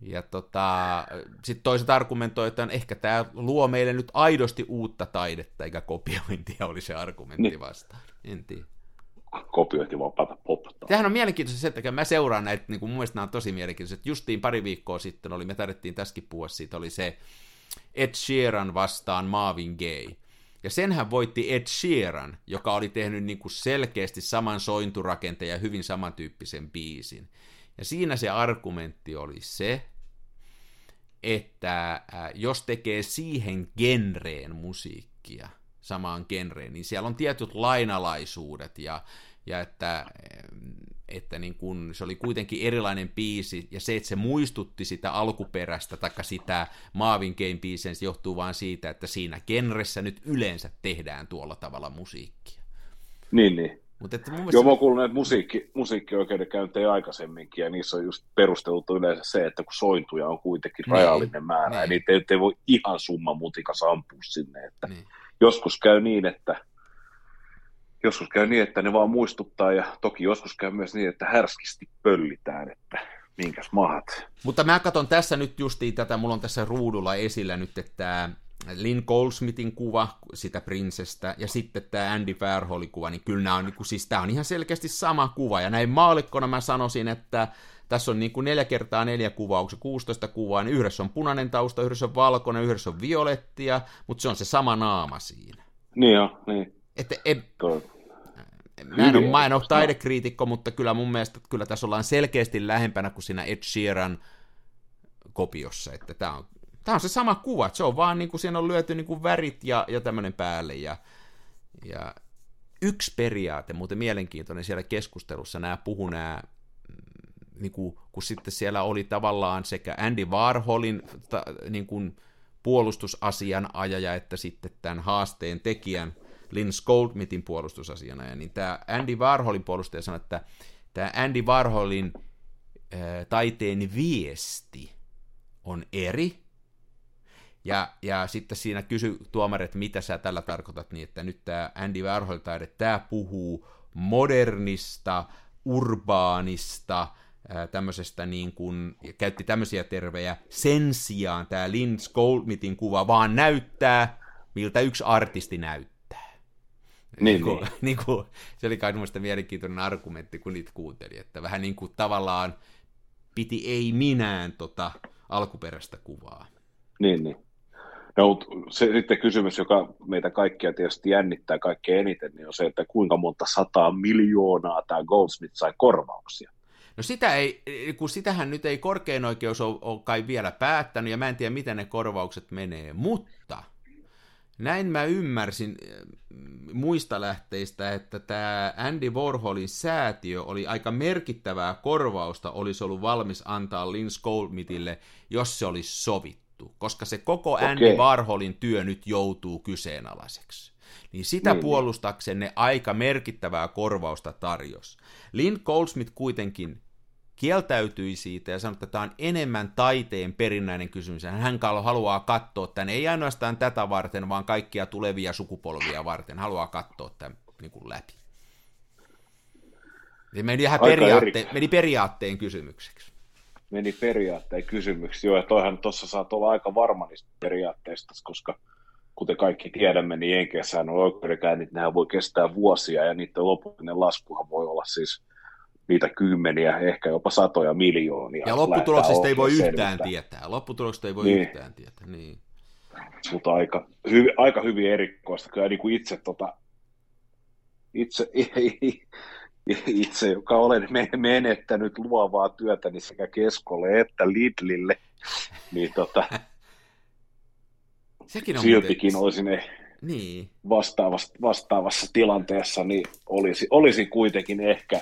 Ja tota, sitten toiset argumentoivat, että ehkä tämä luo meille nyt aidosti uutta taidetta, eikä kopiointia oli se argumentti niin. vastaan. En tiedä kopiointivapaata poptaa. Tämähän on mielenkiintoista se, että mä seuraan näitä, niin kuin mun mielestä nämä on tosi mielenkiintoisia. Justiin pari viikkoa sitten oli, me tarvittiin tässäkin puhua siitä, oli se Ed Sheeran vastaan Marvin Gaye. Ja senhän voitti Ed Sheeran, joka oli tehnyt niin kuin selkeästi saman sointurakenteen ja hyvin samantyyppisen biisin. Ja siinä se argumentti oli se, että jos tekee siihen genreen musiikkia, samaan genreen, niin siellä on tietyt lainalaisuudet ja, ja että, että niin kun, se oli kuitenkin erilainen biisi ja se, että se muistutti sitä alkuperäistä tai sitä Maavin Game biisen, se johtuu vain siitä, että siinä genressä nyt yleensä tehdään tuolla tavalla musiikkia. Niin, niin. Mutta että mun mielestä... Joo, mä oon kuullut näitä musiikki, musiikkioikeudenkäyntejä aikaisemminkin, ja niissä on just perustelut yleensä se, että kun sointuja on kuitenkin niin, rajallinen määrä, niin. ja niitä ei, ei voi ihan summa mutikas ampua sinne, että niin. joskus käy niin, että joskus käy niin, että ne vaan muistuttaa, ja toki joskus käy myös niin, että härskisti pöllitään, että minkäs mahat. Mutta mä katson tässä nyt justiin tätä, mulla on tässä ruudulla esillä nyt, että Lynn Goldsmithin kuva sitä prinsestä ja sitten tämä Andy Warholin kuva, niin kyllä nämä on, niin kuin, siis tämä on ihan selkeästi sama kuva. Ja näin maalikkona mä sanoisin, että tässä on niin kuin neljä kertaa neljä kuvaa, onko se 16 kuvaa, niin yhdessä on punainen tausta, yhdessä on valkoinen, yhdessä on violettia, mutta se on se sama naama siinä. Niin joo, niin. Että en, mä en, ole, mä en ole taidekriitikko, mutta kyllä mun mielestä kyllä tässä ollaan selkeästi lähempänä kuin siinä Ed Sheeran kopiossa, että tämä on Tämä on se sama kuva, se on vaan niin kuin siinä on lyöty niin kuin värit ja, ja tämmöinen päälle. Ja, ja yksi periaate, muuten mielenkiintoinen siellä keskustelussa, nämä puhu nämä, mm, niin kuin, kun sitten siellä oli tavallaan sekä Andy Warholin ta, niin kuin puolustusasian ajaja, että sitten tämän haasteen tekijän Lynn Goldmithin puolustusasiana, niin tämä Andy Warholin puolustaja sanoi, että tämä Andy Warholin ää, taiteen viesti on eri ja, ja sitten siinä kysy tuomari, että mitä sä tällä tarkoitat, niin että nyt tämä Andy Warhol taide, tämä puhuu modernista, urbaanista, tämmöisestä niin kuin, käytti tämmöisiä tervejä, sen sijaan tämä Lynn Goldmithin kuva vaan näyttää, miltä yksi artisti näyttää. Niin, niin, kuin, <laughs> niin. niin kuin, se oli kai mielenkiintoinen argumentti, kun niitä kuunteli, että vähän niin kuin tavallaan piti ei minään tota alkuperäistä kuvaa. Niin, niin. No, se sitten kysymys, joka meitä kaikkia tietysti jännittää kaikkein eniten, niin on se, että kuinka monta sataa miljoonaa tämä Goldsmith sai korvauksia. No sitä ei, kun sitähän nyt ei korkein oikeus ole, ole kai vielä päättänyt, ja mä en tiedä, miten ne korvaukset menee, mutta näin mä ymmärsin äh, muista lähteistä, että tämä Andy Warholin säätiö oli aika merkittävää korvausta, olisi ollut valmis antaa Lynn Goldmithille, jos se olisi sovittu koska se koko Andy okay. Warholin työ nyt joutuu kyseenalaiseksi. Niin sitä niin, niin. puolustakseen ne aika merkittävää korvausta tarjos. Lynn Goldsmith kuitenkin kieltäytyi siitä ja sanoi, että tämä on enemmän taiteen perinnäinen kysymys. Hän haluaa katsoa tämän, ei ainoastaan tätä varten, vaan kaikkia tulevia sukupolvia varten. Haluaa katsoa tämän niin kuin läpi. Se meni, ihan periaatte- meni periaatteen kysymykseksi meni periaatteen kysymyksiä. Joo, ja toihan tuossa saat olla aika varma niistä periaatteista, koska kuten kaikki tiedämme, niin Jenkeissä on oikeudenkäynnit, nehän voi kestää vuosia, ja niiden lopullinen laskuhan voi olla siis niitä kymmeniä, ehkä jopa satoja miljoonia. Ja lopputuloksesta ei voi yhtään tietää. Lopputuloksesta ei voi niin. yhtään tietää, niin. Mutta aika, hyvi, aika hyvin erikoista. Kyllä niin kuin itse, tota, itse <laughs> itse, joka olen menettänyt luovaa työtäni niin sekä Keskolle että Lidlille, niin tota, <laughs> Sekin on siltikin muuten... olisin niin. vastaavassa, vastaavassa tilanteessa, niin olisi, olisi kuitenkin ehkä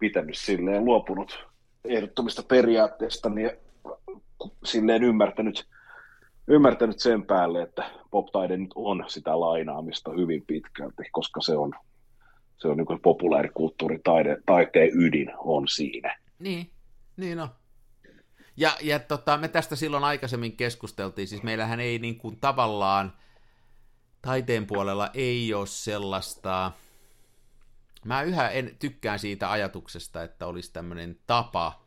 pitänyt silleen luopunut ehdottomista periaatteista, niin silleen ymmärtänyt, ymmärtänyt sen päälle, että poptaide nyt on sitä lainaamista hyvin pitkälti, koska se on se on niin populaarikulttuuri, taide, taiteen ydin on siinä. Niin, niin on. Ja, ja tota, me tästä silloin aikaisemmin keskusteltiin, siis meillähän ei niin kuin tavallaan taiteen puolella ei ole sellaista, mä yhä en, tykkään siitä ajatuksesta, että olisi tämmöinen tapa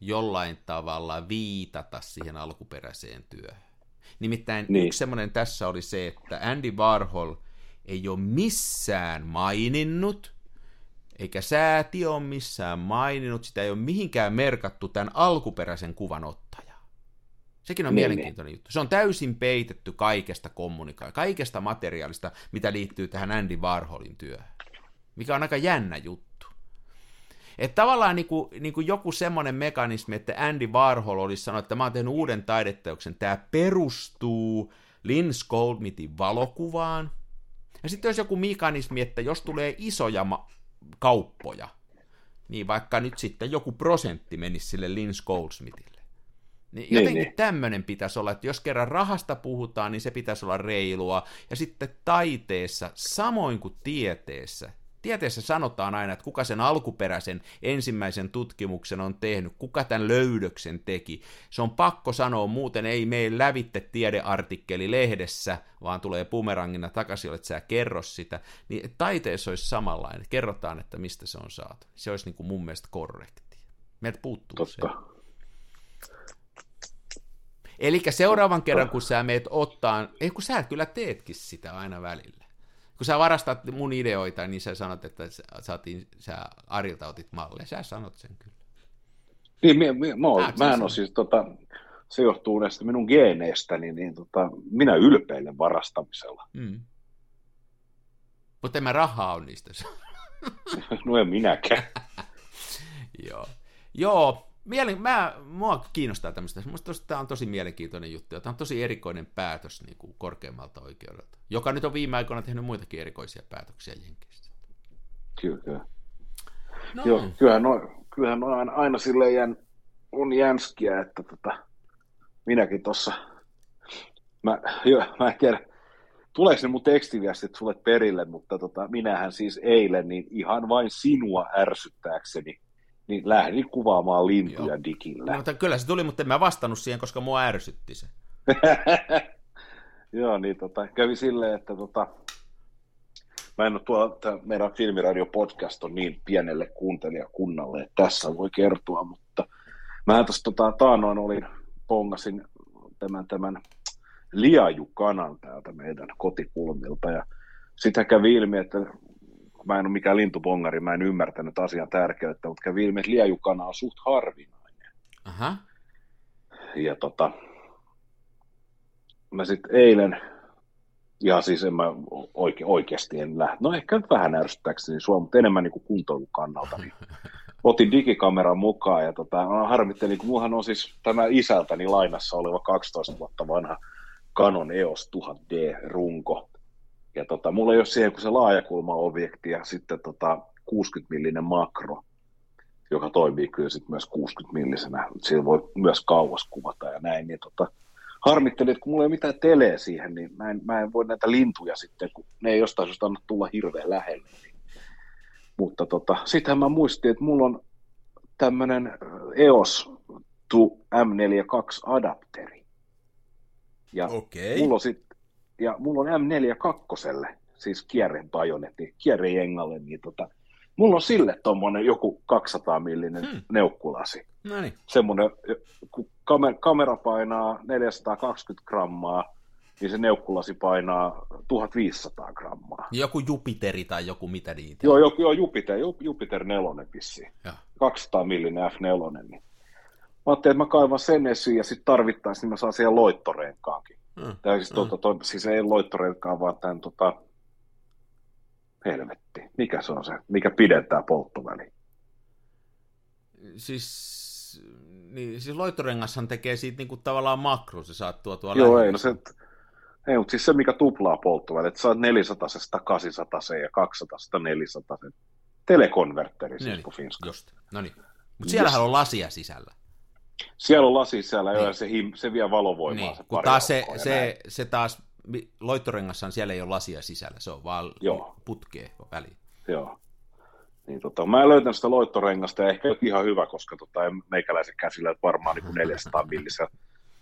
jollain tavalla viitata siihen alkuperäiseen työhön. Nimittäin niin. yksi semmoinen tässä oli se, että Andy Warhol – ei ole missään maininnut, eikä sääti ole missään maininnut, sitä ei ole mihinkään merkattu tämän alkuperäisen kuvan ottaja. Sekin on niin, mielenkiintoinen niin. juttu. Se on täysin peitetty kaikesta kommunikaatiosta, kaikesta materiaalista, mitä liittyy tähän Andy Warholin työhön. Mikä on aika jännä juttu. Että tavallaan niin kuin, niin kuin joku semmoinen mekanismi, että Andy Warhol olisi sanonut, että mä oon tehnyt uuden taideteoksen, tämä perustuu Lynn Goldmithin valokuvaan, Ja sitten olisi joku mekanismi, että jos tulee isoja ma- kauppoja, niin vaikka nyt sitten joku prosentti menisi sille Lynn Goldsmithille. Niin jotenkin niin, niin. tämmöinen pitäisi olla, että jos kerran rahasta puhutaan, niin se pitäisi olla reilua. Ja sitten taiteessa, samoin kuin tieteessä, tieteessä sanotaan aina, että kuka sen alkuperäisen ensimmäisen tutkimuksen on tehnyt, kuka tämän löydöksen teki. Se on pakko sanoa, muuten ei mene lävitte tiedeartikkeli lehdessä, vaan tulee bumerangina takaisin, että sä kerro sitä. Niin taiteessa olisi samanlainen. Kerrotaan, että mistä se on saatu. Se olisi niin kuin mun mielestä korrekti. Meiltä puuttuu Totta. se. Eli seuraavan kerran, kun sä meet ottaa, ei kun sä kyllä teetkin sitä aina välillä kun sä varastat mun ideoita, niin sä sanot, että sä, saatiin, sä Arilta otit malleja. Sä sanot sen kyllä. Niin, mä, mä, mä, oon, mä en ole siis, tota, se johtuu näistä minun geeneistä, niin, niin tota, minä ylpeilen varastamisella. Mm. Mutta mä rahaa on niistä. <laughs> no en minäkään. <laughs> Joo. Joo, Mielen, mä, mua kiinnostaa tämmöistä. Minusta tämä on tosi mielenkiintoinen juttu, tämä on tosi erikoinen päätös niin kuin korkeammalta oikeudelta, joka nyt on viime aikoina tehnyt muitakin erikoisia päätöksiä Jenkeistä. Kyllä, kyllä. No. Joo, kyllähän, no, kyllähän no aina, aina silleen jän, on jänskiä, että tota, minäkin tuossa, mä, mä en tiedä, tuleeko ne mun tekstiviestit sulle perille, mutta tota, minähän siis eilen niin ihan vain sinua ärsyttääkseni niin lähdin kuvaamaan lintuja Joo. digillä. No, mutta kyllä se tuli, mutta en mä vastannut siihen, koska mua ärsytti se. <laughs> Joo, niin tota, kävi silleen, että tota, mä en ole tuolla, meidän filmiradio-podcast on niin pienelle kuuntelijakunnalle, että tässä voi kertoa, mutta mä tuossa tota, taanoin olin, pongasin tämän, tämän liajukanan täältä meidän kotikulmilta ja sitten kävi ilmi, että mä en ole mikään lintupongari, mä en ymmärtänyt asian tärkeyttä, mutta kävi ilmi, että liajukana on suht harvinainen. Aha. Ja tota, mä sitten eilen, ja siis en mä oike, oikeasti en lähde, no ehkä nyt vähän ärsyttääkseni sua, mutta enemmän niin kuntoilun kannalta, niin <laughs> otin digikameran mukaan ja tota, harmittelin, kun mullahan on siis tämä isältäni lainassa oleva 12 vuotta vanha Canon EOS 1000D-runko, ja tota, mulla ei ole siihen kuin se laajakulma-objekti ja sitten tota 60-millinen makro, joka toimii kyllä sitten myös 60-millisenä. Sillä voi myös kauas kuvata ja näin. Niin tota, harmittelin, että kun mulla ei ole mitään teleä siihen, niin mä en, mä en voi näitä lintuja sitten, kun ne ei jostain syystä anna tulla hirveän lähelle. Niin. Mutta tota, sittenhän mä muistin, että mulla on tämmöinen EOS to M42 adapteri. Ja okay. mulla on sit, ja mulla on M4 kakkoselle, siis kierren bajonetti, kierre jengalle, niin tota, mulla on sille tuommoinen joku 200 millinen hmm. neukkulasi. Noniin. Semmoinen, kun kamer- kamera painaa 420 grammaa, niin se neukkulasi painaa 1500 grammaa. Joku Jupiteri tai joku mitä niitä? Joo, joku, joo Jupiter, Jupiter 4 vissiin. 200 millinen F4. Niin. Mä ajattelin, että mä kaivan sen esiin ja sitten tarvittaisiin, niin mä saan siihen loittorenkaankin. Mm. Tai siis, tuota, to, siis ei loittorelkaan, vaan tämän tota, helvetti. Mikä se on se, mikä pidentää polttoväli? Siis, niin, siis loittorengashan tekee siitä niin kuin tavallaan makro, se saat tuotua Joo, ei, no se, ei, mutta siis se, mikä tuplaa polttoväli, että saat 400 800 ja 200 400 telekonverteri, siis niin, Just, no niin. Mutta siellähän on lasia sisällä. Siellä on lasi siellä niin. ja se, him, se vie valovoimaa. Niin. Se Kun taas se, se, se, taas, loittorengassaan siellä ei ole lasia sisällä, se on vaan Joo. putkee väliin. Joo. Niin, tota, mä en löytänyt sitä loittorengasta ja ehkä ihan hyvä, koska tota, meikäläisen käsillä varmaan niin 400 millissä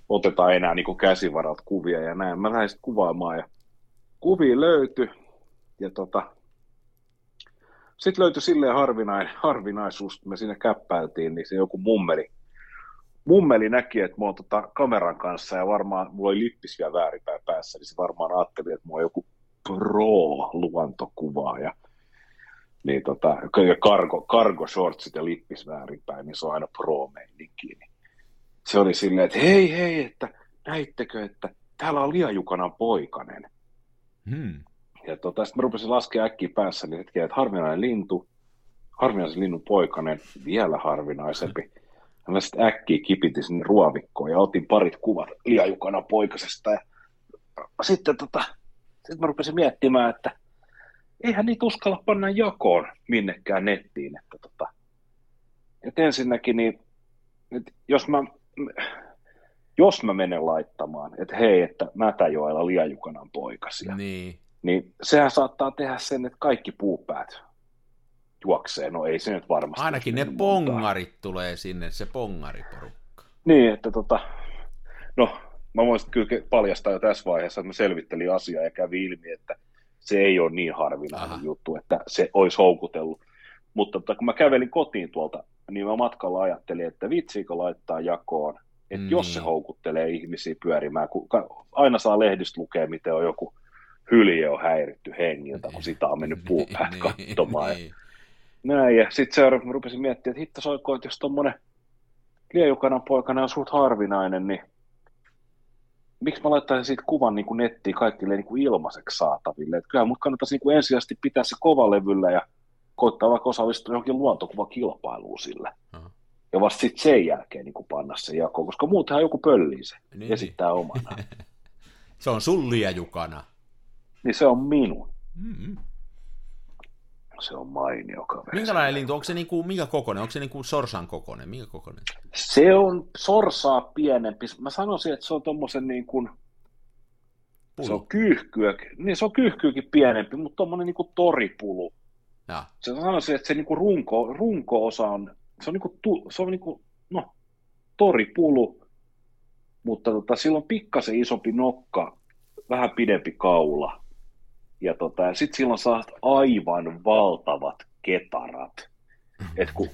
otetaan enää niin käsivaralta kuvia ja näin. Mä lähdin sitten kuvaamaan ja kuvia löytyi ja tota, sitten löytyi silleen harvinain, harvinaisuus, kun me sinne käppäiltiin, niin se joku mummeli mummeli näki, että mä oon tota kameran kanssa ja varmaan mulla oli lippis vielä väärinpäin päässä, niin se varmaan ajatteli, että mulla on joku pro-luontokuvaaja. Niin tota, ja cargo, cargo shortsit ja lippis väärinpäin, niin se on aina pro-meininki. Niin se oli silleen, että hei hei, että näittekö, että täällä on liajukanan poikanen. Hmm. Ja tota, sitten mä rupesin laskemaan äkkiä päässä, niin hetken, että harvinainen lintu, harvinaisen linnun poikanen, vielä harvinaisempi. Mä sitten äkkiä kipitin sinne ruovikkoon ja otin parit kuvat liajukana poikasesta. Ja sitten tota, sit mä rupesin miettimään, että eihän niitä uskalla panna jakoon minnekään nettiin. Että tota. Et ensinnäkin, niin, että jos mä, jos mä menen laittamaan, että hei, että Mätäjoella Liajukanan poikasia, Niin. niin sehän saattaa tehdä sen, että kaikki puupäät juoksee. No ei se nyt varmasti. Ainakin ne mennyt montaa. pongarit tulee sinne, se pongariporukka. Niin, että tota, no mä voisin kyllä paljastaa jo tässä vaiheessa, että mä selvittelin asiaa ja kävi ilmi, että se ei ole niin harvinainen Aha. juttu, että se olisi houkutellut. Mutta tota, kun mä kävelin kotiin tuolta, niin mä matkalla ajattelin, että vitsiikö laittaa jakoon, että Niin. jos se houkuttelee ihmisiä pyörimään, kun aina saa lehdistä lukea, miten on joku hylje on häiritty hengiltä, kun sitä on mennyt puupäät <laughs> katsomaan. Ja niin. Näin, ja sitten seuraavaksi mä rupesin miettimään, että hitto soiko, että jos tuommoinen Liejukanan poikana on suht harvinainen, niin miksi mä laittaisin siitä kuvan niin kuin nettiin kaikille niin kuin ilmaiseksi saataville. Että kyllä mut kannattaisi niin kuin ensisijaisesti pitää se kovalevyllä ja koittaa vaikka osallistua johonkin luontokuvakilpailuun sillä. Aha. Ja vasta sitten sen jälkeen niin kuin panna se jakoon, koska muutenhan joku pöllii se Niin. esittää omana. <laughs> Se on sun liajukana. niin se on minun. Mm-hmm. Se on mainio kaveri. Minkälainen lintu? Onko se niinku, minkä kokoinen? Onko se niinku sorsan kokoinen? Minkä kokoinen? Se on sorsaa pienempi. Mä sanoisin, että se on tommosen niin kuin, se on Pulu. kyyhkyä, niin se on kyyhkyäkin pienempi, mutta tommonen niin kuin toripulu. Ja. Se sanoisin, että se niin kuin runko, runko-osa on, se on, niin kuin, tu, se on niin kuin, no, toripulu, mutta tota, sillä on pikkasen isompi nokka, vähän pidempi kaula. Ja tota, sitten silloin saa aivan valtavat ketarat. Et kun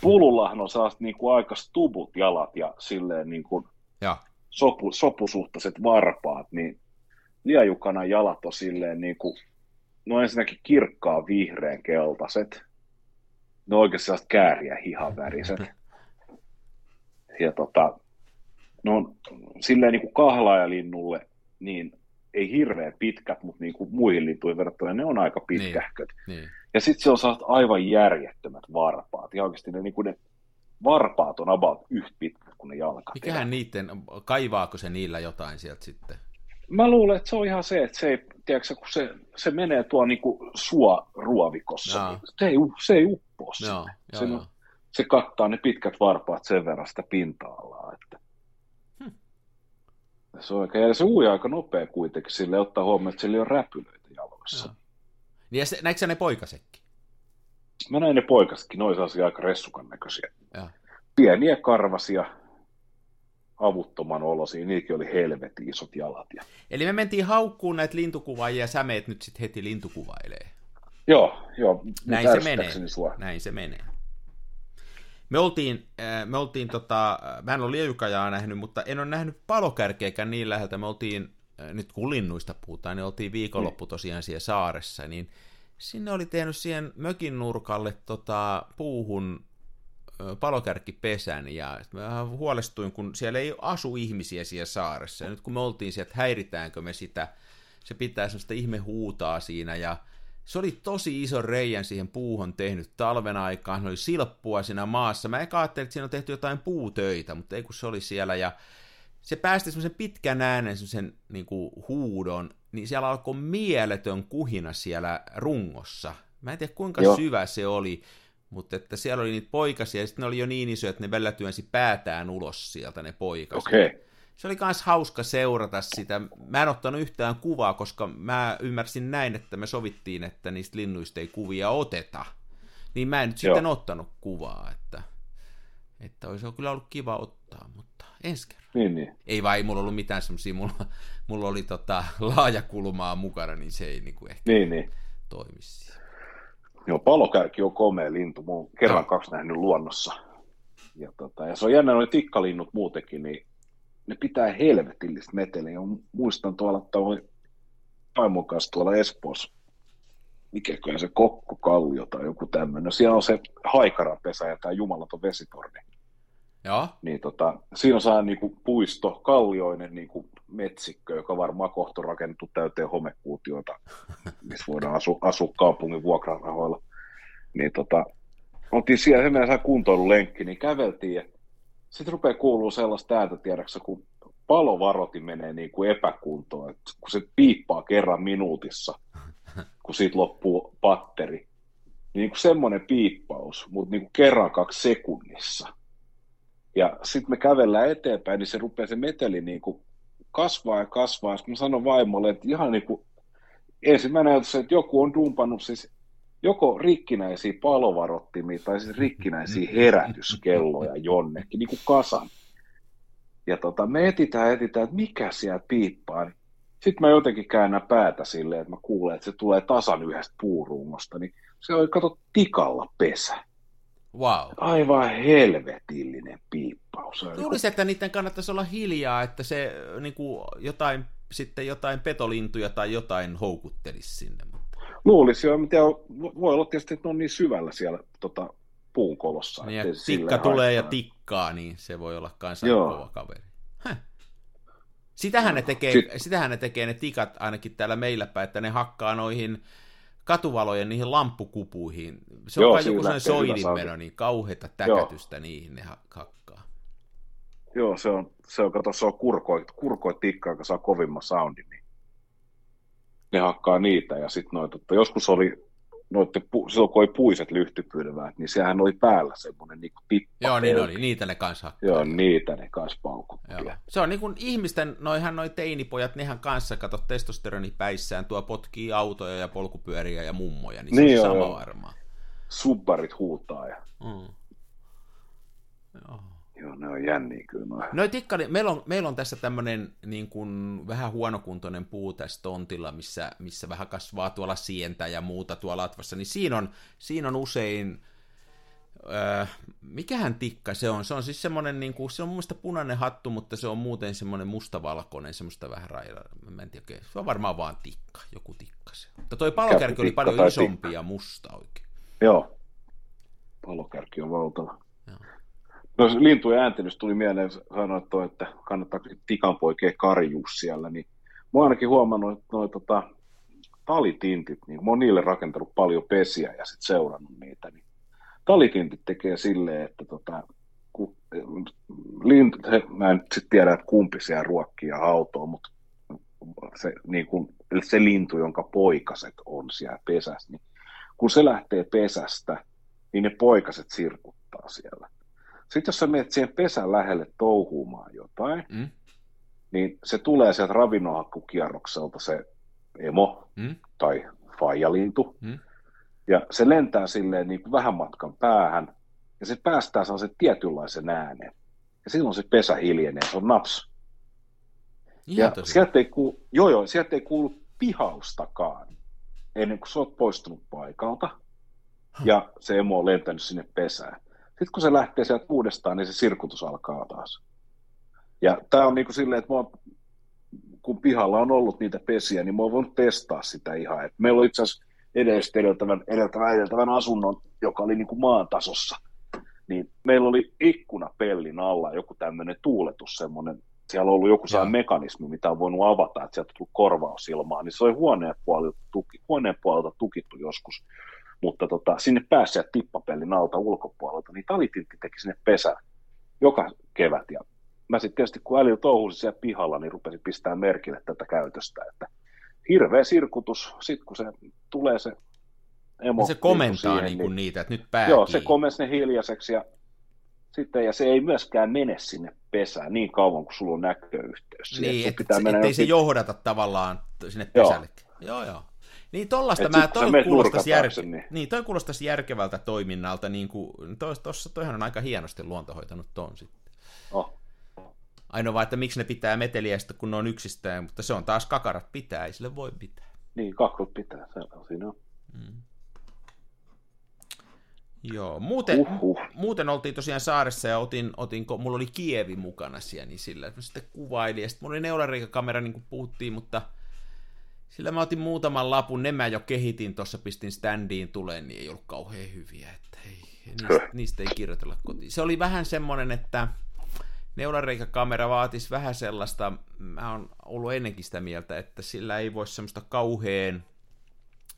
pulullahan on saa niin kuin aika stubut jalat ja silleen niin kuin Ja. sopu, sopusuhtaiset varpaat, niin liajukanan jalat on silleen niin kuin, no ensinnäkin kirkkaa vihreän keltaiset. Ne on oikeasti sellaiset kääriä hihaväriset. Ja tota, no silleen niin kuin kahlaajalinnulle, niin ei hirveän pitkät, mutta niin kuin muihin lintuihin verrattuna ne on aika pitkähköt. Niin. Ja sitten se on saat aivan järjettömät varpaat. Ja oikeasti ne, niin kuin ne varpaat on about yhtä pitkät kuin ne jalkat. Mikähän niiden, kaivaako se niillä jotain sieltä sitten? Mä luulen, että se on ihan se, että se, ei, tiedätkö, kun se, se menee tuo niin kuin sua ruovikossa, Jaa. niin se ei, se ei uppoa sinne. Se, joo. se kattaa ne pitkät varpaat sen verran sitä pinta-alaa. Se on oikein, ja se ui aika nopea kuitenkin, sille ottaa huomioon, että sillä ole räpylöitä jaloissa. Joo. Niin ja se, näikö ne poikasekki? Mä näin ne poikasetkin, ne olisi aika ressukan näköisiä. Joo. Pieniä karvasia, avuttoman olosia, niilläkin oli helvetin isot jalat. Ja... Eli me mentiin haukkuun näitä lintukuvaajia ja sä meet nyt sitten heti lintukuvailee. Joo, joo. nyt Näin se menee. Sua. Näin se menee. Me oltiin, äh, me oltiin tota, äh, mä en ole liejukajaa nähnyt, mutta en ole nähnyt palokärkeäkään niin läheltä. Me oltiin, äh, nyt kun linnuista puhutaan, niin oltiin viikonloppu tosiaan siellä saaressa, niin sinne oli tehnyt siihen mökin nurkalle tota, puuhun ö, palokärkkipesän, ja mä vähän huolestuin, kun siellä ei asu ihmisiä siellä saaressa, ja nyt kun me oltiin sieltä, että häiritäänkö me sitä, se pitää semmoista ihme huutaa siinä, ja se oli tosi iso reijän siihen puuhun tehnyt talven aikaan, se oli silppua siinä maassa. Mä eka ajattelin, että siinä on tehty jotain puutöitä, mutta ei kun se oli siellä, ja se päästi semmoisen pitkän äänen, semmoisen niin kuin huudon, niin siellä alkoi mieletön kuhina siellä rungossa. Mä en tiedä kuinka Joo. syvä se oli, mutta että siellä oli niitä poikasia, ja sitten ne oli jo niin isoja, että ne välillä työnsi päätään ulos sieltä ne poikaset. Okei. Okay. Se oli myös hauska seurata sitä. Mä en ottanut yhtään kuvaa, koska mä ymmärsin näin, että me sovittiin, että niistä linnuista ei kuvia oteta. Niin mä en nyt Joo. sitten ottanut kuvaa, että, että olisi kyllä ollut kiva ottaa, mutta ensi kerran. Niin, niin. Ei vaan, ei mulla ollut mitään semmosia, mulla, mulla oli tota laajakulmaa mukana, niin se ei niinku ehkä niin, niin. toimisi. Joo, palokärki on komea lintu. Mä oon kerran kaksi nähnyt luonnossa. Ja, tota, ja se on jännä, noin tikkalinnut muutenkin, niin ne pitää helvetillistä meteliä. Ja muistan tuolla toi vaimon kanssa tuolla Espoossa, mikäköhän se kokkokallio tai joku tämmöinen. Siellä on se haikaranpesä ja tämä jumalaton vesitorni. Joo, Niin tota, siinä on saa niinku puisto, kallioinen niinku metsikkö, joka varmaan kohta on rakennettu täyteen homekuutioita, <laughs> missä voidaan asua, asua kaupungin vuokrarahoilla. Niin tota, oltiin siellä, saa kuntoilulenkki, niin käveltiin ja sitten rupeaa kuuluu sellaista ääntä, tiedäksä, kun palovarotin menee niin kuin epäkuntoon, että kun se piippaa kerran minuutissa, kun siitä loppuu patteri. Niin kuin semmoinen piippaus, mutta niin kuin kerran kaksi sekunnissa. Ja sitten me kävellään eteenpäin, niin se rupeaa se meteli niin kuin kasvaa ja kasvaa. Sitten mä sanon vaimolle, että ihan niin kuin ensimmäinen ajatus, että joku on dumpannut siis joko rikkinäisiä palovarottimia tai siis rikkinäisiä herätyskelloja jonnekin, niin kuin kasan. Ja tota, me etitään, etitään, että mikä siellä piippaa. Sitten mä jotenkin käännän päätä silleen, että mä kuulen, että se tulee tasan yhdestä puurungosta. Niin se oli, kato, tikalla pesä. Wow. Aivan helvetillinen piippaus. Oli Luulisin, että niiden kannattaisi olla hiljaa, että se niin kuin jotain, sitten jotain petolintuja tai jotain houkuttelisi sinne. Luulisi jo, mitä voi olla tietysti, että ne on niin syvällä siellä tota, puun kolossa. Niin, ja tikka tulee ja haittaa. tikkaa, niin se voi olla kanssa Joo. kova kaveri. Häh. Sitähän ne, tekee, Sit- sitähän ne tekee ne tikat ainakin täällä meillä päin, että ne hakkaa noihin katuvalojen niihin lamppukupuihin. Se on Joo, kai joku sellainen soidinmeno, niin kauheita täkätystä niihin ne ha- hakkaa. Joo, se on, se on, kato, se on kurkoi, kurkoi tikkaa, joka saa kovimman soundin, niin ne hakkaa niitä. Ja sitten noita, että joskus oli, noitte, silloin kun oli puiset lyhtypylväät, niin sehän oli päällä semmoinen niin tippa. Joo, niin oli, niitä ne kanssa hakkaa. Joo, niitä ne kanssa paukutti. Joo. Se on niin kuin ihmisten, noihan noi teinipojat, nehän kanssa, kato testosteroni päissään, tuo potkii autoja ja polkupyöriä ja mummoja, niin se Niin on joo, sama joo. varmaan. Subbarit huutaa ja Mm. On jänniä kyllä. Noin. No tikkari, meillä on, meillä on tässä tämmöinen niin kuin, vähän huonokuntoinen puu tässä tontilla, missä, missä vähän kasvaa tuolla sientä ja muuta tuolla latvassa, niin siinä on, siinä on usein, öö, mikähän tikka se on? Se on siis semmoinen, niin kuin, se on mun mielestä punainen hattu, mutta se on muuten semmoinen mustavalkoinen, semmoista vähän railla, mä en tiedä, oikein. se on varmaan vaan tikka, joku tikka se. Mutta toi palokärki oli paljon isompi tikka. ja musta oikein. Joo, palokärki on valtava. No lintujen ääntelystä tuli mieleen, sanoit toi, että kannattaa tikanpoikea karjuu siellä, niin mä oon ainakin huomannut, että noi tota, talitintit, niin mä oon niille rakentanut paljon pesiä ja sitten seurannut niitä, niin talitintit tekee silleen, että tota, kun, lintu, he, mä en sit tiedä, että kumpi siellä ruokkii ja hautoo, mutta se, niin kun, se lintu, jonka poikaset on siellä pesässä, niin kun se lähtee pesästä, niin ne poikaset sirkuttaa siellä. Sitten jos sä menet siihen pesän lähelle touhuumaan jotain, Mm? niin se tulee sieltä ravinnonhakkukierrokselta se emo Mm? tai faijalintu, Mm? ja se lentää silleen niin kuin vähän matkan päähän, ja se päästää sellaisen tietynlaisen äänen. Ja silloin se pesä hiljenee, se on naps. Ihan Ja tosi. sieltä ei, kuulu, joo, joo, sieltä ei kuulu pihaustakaan ennen kuin sä oot poistunut paikalta. Ja se emo on lentänyt sinne pesään. Sitten kun se lähtee sieltä uudestaan, niin se sirkutus alkaa taas. Ja tämä on niin kuin silleen, että mä oon, kun pihalla on ollut niitä pesiä, niin mä oon voinut testaa sitä ihan. Et meillä on itse asiassa edellistä edeltävän, edeltävän, edeltävän asunnon, joka oli niin kuin maan tasossa. Niin meillä oli ikkuna pellin alla joku tämmöinen tuuletus semmoinen, siellä on ollut joku sellainen mekanismi, mitä on voinut avata, että sieltä on tullut korvausilmaa, niin se oli huoneen puolelta, tuki, huoneen puolelta tukittu joskus. Mutta tota, sinne sieltä tippapellin alta ulkopuolelta, niin talitintti teki sinne pesän joka kevät. Ja mä sitten tietysti, kun äly touhusi siellä pihalla, niin rupesin pistää merkille tätä käytöstä, että hirveä sirkutus, sitten kun se tulee se emo. se komentaa siihen, niin kuin niitä, että nyt pää Joo, se komensi ne hiljaiseksi ja sitten, ja se ei myöskään mene sinne pesään niin kauan, kun sulla on näköyhteys. Niin, et, pitää et, mennä ettei se johdata tavallaan sinne Joo. pesälle. Joo, joo. Niin tollasta Et mä, toi kuulostaisi, jär... niin- niin, toi kuulostaisi järkevältä toiminnalta, niin kuin, tos, tossa, toihan on aika hienosti luonto hoitanut ton sitten. Oh, Ainoa vaan, että miksi ne pitää meteliä sitten, kun ne on yksistään, mutta se on taas kakarat pitää, ei sille voi pitää. niin, kakrut pitää, se on siinä. on. Joo, muuten, Uhuh. muuten oltiin tosiaan saaressa ja otin, otin, kun mulla oli Kievi mukana siellä, niin sillä että mä sitten kuvailin. Ja sitten mulla oli neulariikakamera, niin kuin puhuttiin, mutta sillä mä otin muutaman lapun, ne mä jo kehitin tuossa, pistin standiin tuleen, niin ei ollut kauhean hyviä, että ei, niistä, niistä ei kirjoitella kotiin. Se oli vähän semmoinen, että neulariikakamera vaatisi vähän sellaista, mä oon ollut ennenkin sitä mieltä, että sillä ei voi semmoista kauhean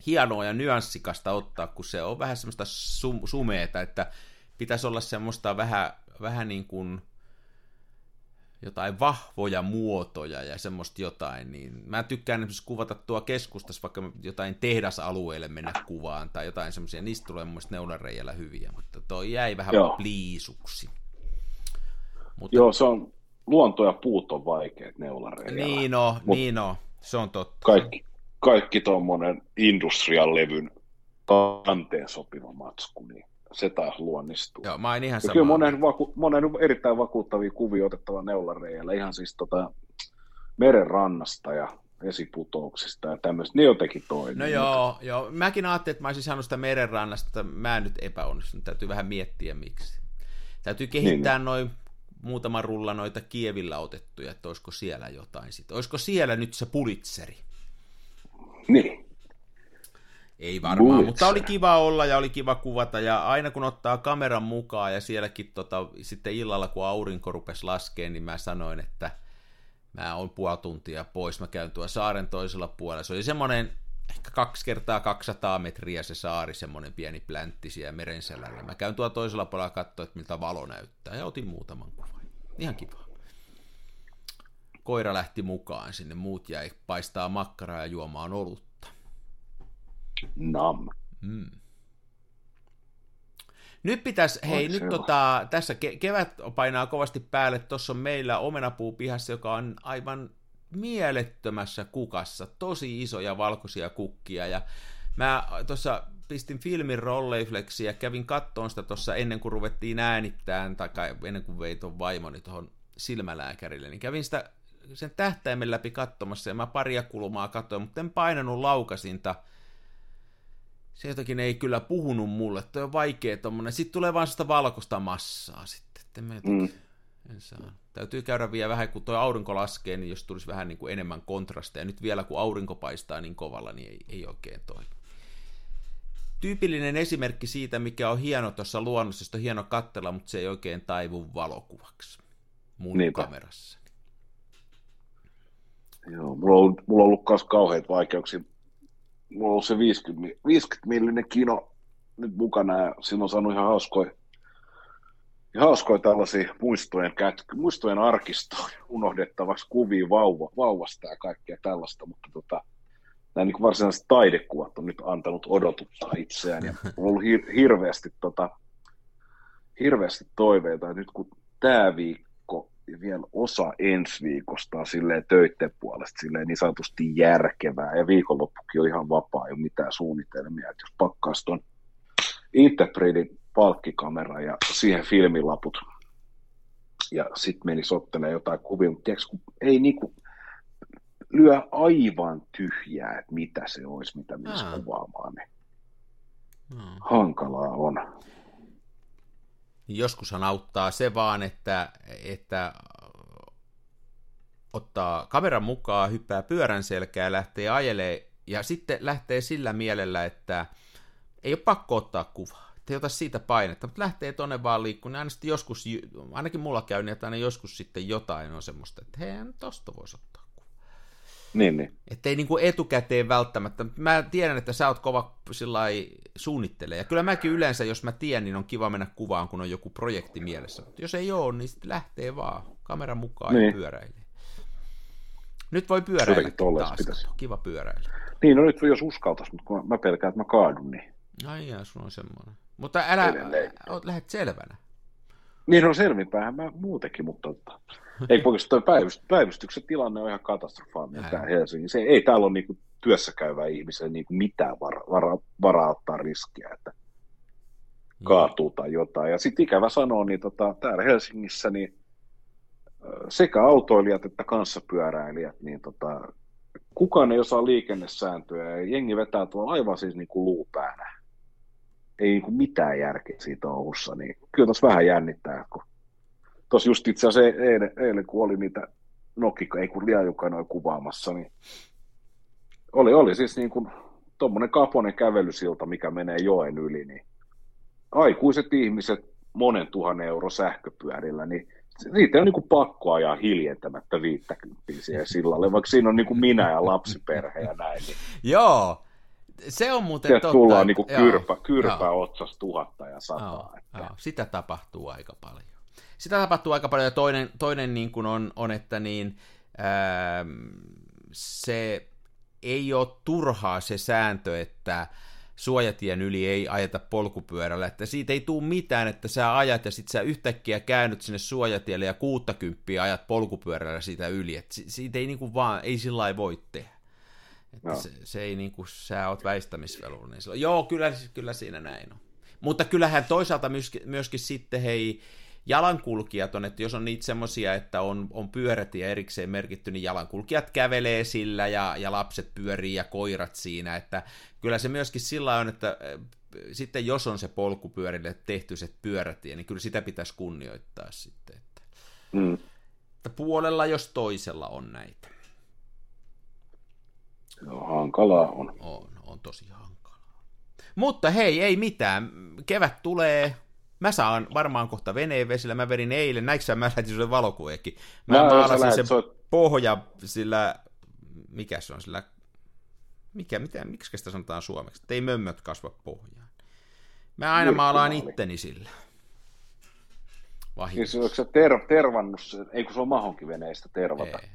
hienoa ja nyanssikasta ottaa, kun se on vähän semmoista sum- sumeeta, että pitäisi olla semmoista vähän, vähän niin kuin jotain vahvoja muotoja ja semmoista jotain, niin mä tykkään esimerkiksi kuvata tuo keskustassa vaikka jotain tehdasalueelle mennä kuvaan tai jotain semmoisia, niistä tulee mun mielestä neulareijällä hyviä, mutta toi jäi vähän Joo. pliisuksi. Mutta... Joo, se on, luonto ja puut on vaikeat neulareijällä. Niin on, Mut niin on, se on totta. Kaikki, kaikki tuommoinen industrial-levyn kanteen sopiva matsku, niin se taas luonnistuu. Joo, mä en ihan Kyllä monen, vaku, monen erittäin vakuuttavia kuvia otettava neulareijällä, ihan siis tota, meren rannasta ja vesiputouksista ja tämmöistä, ne jotenkin toimii. No joo, joo, mäkin ajattelin, että mä olisin saanut sitä merenrannasta, että mä en nyt epäonnistunut, täytyy vähän miettiä miksi. Täytyy kehittää niin, noin muutama rulla noita kievillä otettuja, että olisiko siellä jotain sitten. Olisiko siellä nyt se pulitzeri? Niin. Ei varmaan, Bullets. mutta oli kiva olla ja oli kiva kuvata ja aina kun ottaa kameran mukaan ja sielläkin tota, sitten illalla kun aurinko rupesi laskeen, niin mä sanoin, että mä oon puoli tuntia pois, mä käyn tuolla saaren toisella puolella. Se oli semmoinen ehkä kaksi kertaa 200 metriä se saari, semmoinen pieni pläntti siellä meren selällä. Mä käyn tuolla toisella puolella katsoa, että miltä valo näyttää ja otin muutaman kuvan. Ihan kiva. Koira lähti mukaan sinne, muut jäi paistaa makkaraa ja juomaan olutta Nam. Mm. Nyt pitäisi, hei, nyt tota, tässä ke- kevät painaa kovasti päälle, tuossa on meillä omenapuu pihassa, joka on aivan mielettömässä kukassa, tosi isoja valkoisia kukkia, ja mä tuossa pistin filmin rolleifleksiä ja kävin kattoon sitä tuossa ennen kuin ruvettiin äänittämään, tai ennen kuin vei tuon vaimoni tuohon silmälääkärille, niin kävin sitä sen tähtäimen läpi katsomassa, ja mä paria kulmaa katsoin, mutta en painanut laukasinta, se jotenkin ei kyllä puhunut mulle, toi on vaikea tommonen. Sitten tulee vaan sitä valkoista massaa sitten, että me mm. en saa. Täytyy käydä vielä vähän, kun tuo aurinko laskee, niin jos tulisi vähän niin kuin enemmän kontrasteja. Nyt vielä kun aurinko paistaa niin kovalla, niin ei, ei oikein toi. Tyypillinen esimerkki siitä, mikä on hieno tuossa luonnossa, josta on hieno katsella, mutta se ei oikein taivu valokuvaksi mun Niinpä. kamerassa. Joo, mulla on mulla on ollut myös kauheita vaikeuksia mulla on ollut se 50, 50 millinen kino nyt mukana ja siinä on saanut ihan hauskoja, ihan hauskoja tällaisia muistojen, muistojen arkistoon <laughs> unohdettavaksi kuvia vauva, vauvasta ja kaikkea tällaista, mutta tota, nämä niin varsinaiset taidekuvat on nyt antanut odotuttaa itseään ja on ollut hir- hirveästi, tota, hirveästi toiveita, että nyt kun tämä viikko ja vielä osa ensi viikosta on silleen töiden puolesta silleen niin sanotusti järkevää, ja viikonloppukin on ihan vapaa, ei ole mitään suunnitelmia, että jos pakkaisi tuon Interpretin palkkikamera ja siihen filmilaput, ja sitten meni sottelee jotain kuvia, mutta tiedätkö, kun ei niinku lyö aivan tyhjää, että mitä se olisi, mitä menisi kuvaamaan, niin hmm. hankalaa on. Niin joskushan auttaa se vaan, että, että ottaa kameran mukaan, hyppää pyörän selkää lähtee ajelee ja sitten lähtee sillä mielellä, että ei ole pakko ottaa kuvaa. Että ei ota siitä painetta, mutta lähtee tonne vaan liikkumaan. Niin aina joskus, ainakin mulla käy niin, että aina joskus sitten jotain on semmoista, että hei, tosta voisi ottaa. Niin, niin. Että ei niinku etukäteen välttämättä. Mä tiedän, että sä oot kova suunnitteleja. Ja kyllä mäkin yleensä, jos mä tiedän, niin on kiva mennä kuvaan, kun on joku projekti mielessä. Mutta jos ei ole, niin sitten lähtee vaan kameran mukaan niin. ja pyöräilee. Nyt voi pyöräillä taas. Pitäisi. Kiva pyöräillä. Niin, no nyt jos uskaltais, mutta kun mä pelkään, että mä kaadun, niin... Ai jaa, sun on semmoinen. Mutta älä, oot lähdet selvänä. Niin on selvinpäin mä muutenkin, mutta ei oikeastaan päivyst, päivystyksen tilanne on ihan katastrofaalinen tää Helsingissä. Se, ei täällä ole niinku työssä käyvä ihmisen niinku mitään var, var, varaa ottaa riskiä, että kaatuu tai jotain. Ja sitten ikävä sanoa, niin tota, täällä Helsingissä niin sekä autoilijat että kanssapyöräilijät, niin tota, kukaan ei osaa liikennesääntöjä ja jengi vetää tuolla aivan siis niin kuin luupäänä ei niin kuin mitään järkeä siitä Oulussa, niin kyllä tuossa vähän jännittää, kun tuossa just itse asiassa eilen, eilen kun oli niitä Nokika, ei kun noin kuvaamassa, niin oli, oli siis niin kuin tuommoinen kaponen kävelysilta, mikä menee joen yli, niin aikuiset ihmiset monen tuhannen euro sähköpyörillä, niin niitä on niin kuin pakko ajaa hiljentämättä 50 siihen <laughs> sillalle, vaikka siinä on niin kuin minä ja lapsiperhe ja näin. Niin. Joo, se on muuten Sieltä totta. tullaan niin kuin kyrpä, kyrpä otsas tuhatta ja sataa. Joo, että... joo. Sitä tapahtuu aika paljon. Sitä tapahtuu aika paljon, ja toinen, toinen niin kuin on, on, että niin, ää, se ei ole turhaa se sääntö, että suojatien yli ei ajeta polkupyörällä, että siitä ei tule mitään, että sä ajat ja sit sä yhtäkkiä käännyt sinne suojatielle ja 60 ajat polkupyörällä siitä yli, että siitä ei niinku vaan, ei sillä voi tehdä. Että no. se, se, ei niinku, sä oot väistämisvelvollinen. Niin joo, kyllä, kyllä siinä näin on. Mutta kyllähän toisaalta myöskin, myöskin sitten hei, jalankulkijat on, että jos on niitä semmoisia, että on, on pyörätie erikseen merkitty, niin jalankulkijat kävelee sillä ja, ja lapset pyörii ja koirat siinä, että kyllä se myöskin sillä on, että äh, sitten jos on se polkupyörille tehty se pyörätie, niin kyllä sitä pitäisi kunnioittaa sitten, että, mm. että puolella jos toisella on näitä. No, hankalaa on. On, on tosi hankalaa. Mutta hei, ei mitään. Kevät tulee, Mä saan varmaan kohta veneen vesillä, mä verin eilen, näikö sä, mä lähetin sulle valokuveekin. Mä no, maalasin sen soit... pohja sillä, mikä se on, sillä, mikä, mitä, miksi sitä sanotaan suomeksi, että ei mömmöt kasva pohjaan. Mä aina maalaan itteni sillä. Siis onko se ter, tervannut, ei kun se on mahonkiveneistä tervata. Ei.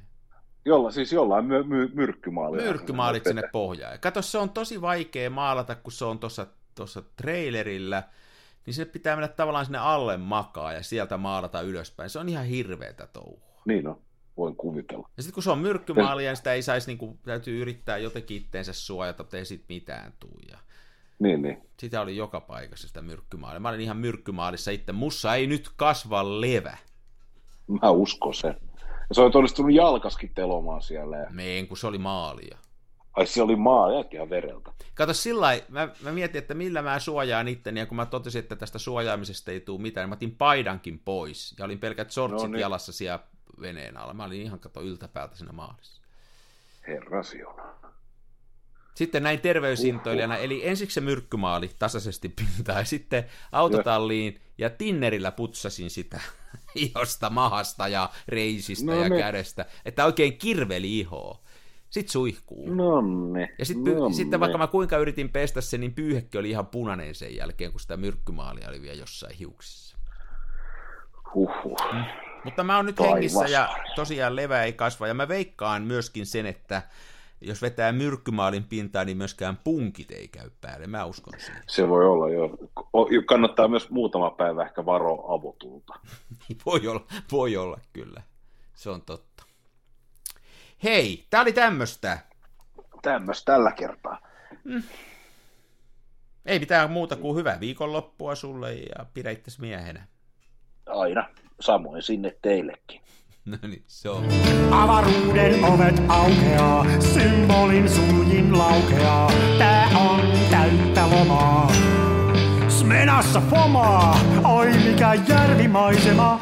Jolla, siis jollain my, my, myrkkymaalia. Myrkkymaalit sinne pohjaan. Kato, se on tosi vaikea maalata, kun se on tuossa trailerillä, niin se pitää mennä tavallaan sinne alle makaa ja sieltä maalata ylöspäin. Se on ihan hirveetä touhua. Niin on, voin kuvitella. Ja sitten kun se on myrkkymaalia, niin sitä ei saisi, niin kuin, täytyy yrittää jotenkin itteensä suojata, että ei sit mitään tuu. Ja... Niin, niin. Sitä oli joka paikassa sitä myrkkymaalia. Mä olin ihan myrkkymaalissa itse. Mussa ei nyt kasva levä. Mä uskon sen. Ja se on onnistunut jalkaskin telomaan siellä. Meen, kun se oli maalia. Ai se oli maa ja vereltä. Kato sillä mä, mä mietin, että millä mä suojaan itteni, ja kun mä totesin, että tästä suojaamisesta ei tule mitään, niin mä otin paidankin pois, ja olin pelkät sortsit no niin. jalassa siellä veneen alla. Mä olin ihan kato yltäpäältä siinä maalissa. Herra siuna. Sitten näin terveysintoilijana, uh-huh. eli ensiksi se myrkkymaali tasaisesti pintaa, ja sitten autotalliin ja, tinnerillä putsasin sitä <laughs> ihosta, mahasta ja reisistä no ja niin. kädestä, että oikein kirveli ihoa. Sitten suihkuu. Nonne. Ja sitten py- sitten vaikka mä kuinka yritin pestä sen, niin pyyhekki oli ihan punainen sen jälkeen, kun sitä myrkkymaalia oli vielä jossain hiuksissa. Huhhuh. Mm. Mutta mä oon nyt Taivas. hengissä ja tosiaan levä ei kasva. Ja mä veikkaan myöskin sen, että jos vetää myrkkymaalin pintaa, niin myöskään punkit ei käy päälle. Mä uskon siihen. Se voi olla, joo. Kannattaa myös muutama päivä ehkä varoa avotulta. <laughs> voi, olla, voi olla, kyllä. Se on totta. Hei, tää oli tämmöstä. Tämmöstä tällä kertaa. Mm. Ei mitään muuta kuin hyvää viikonloppua sulle ja pidä miehenä. Aina. Samoin sinne teillekin. <laughs> No niin, se on. Avaruuden ovet aukeaa, symbolin suljin laukeaa. Tää on täyttä lomaa. Smenassa fomaa, oi mikä järvimaisema.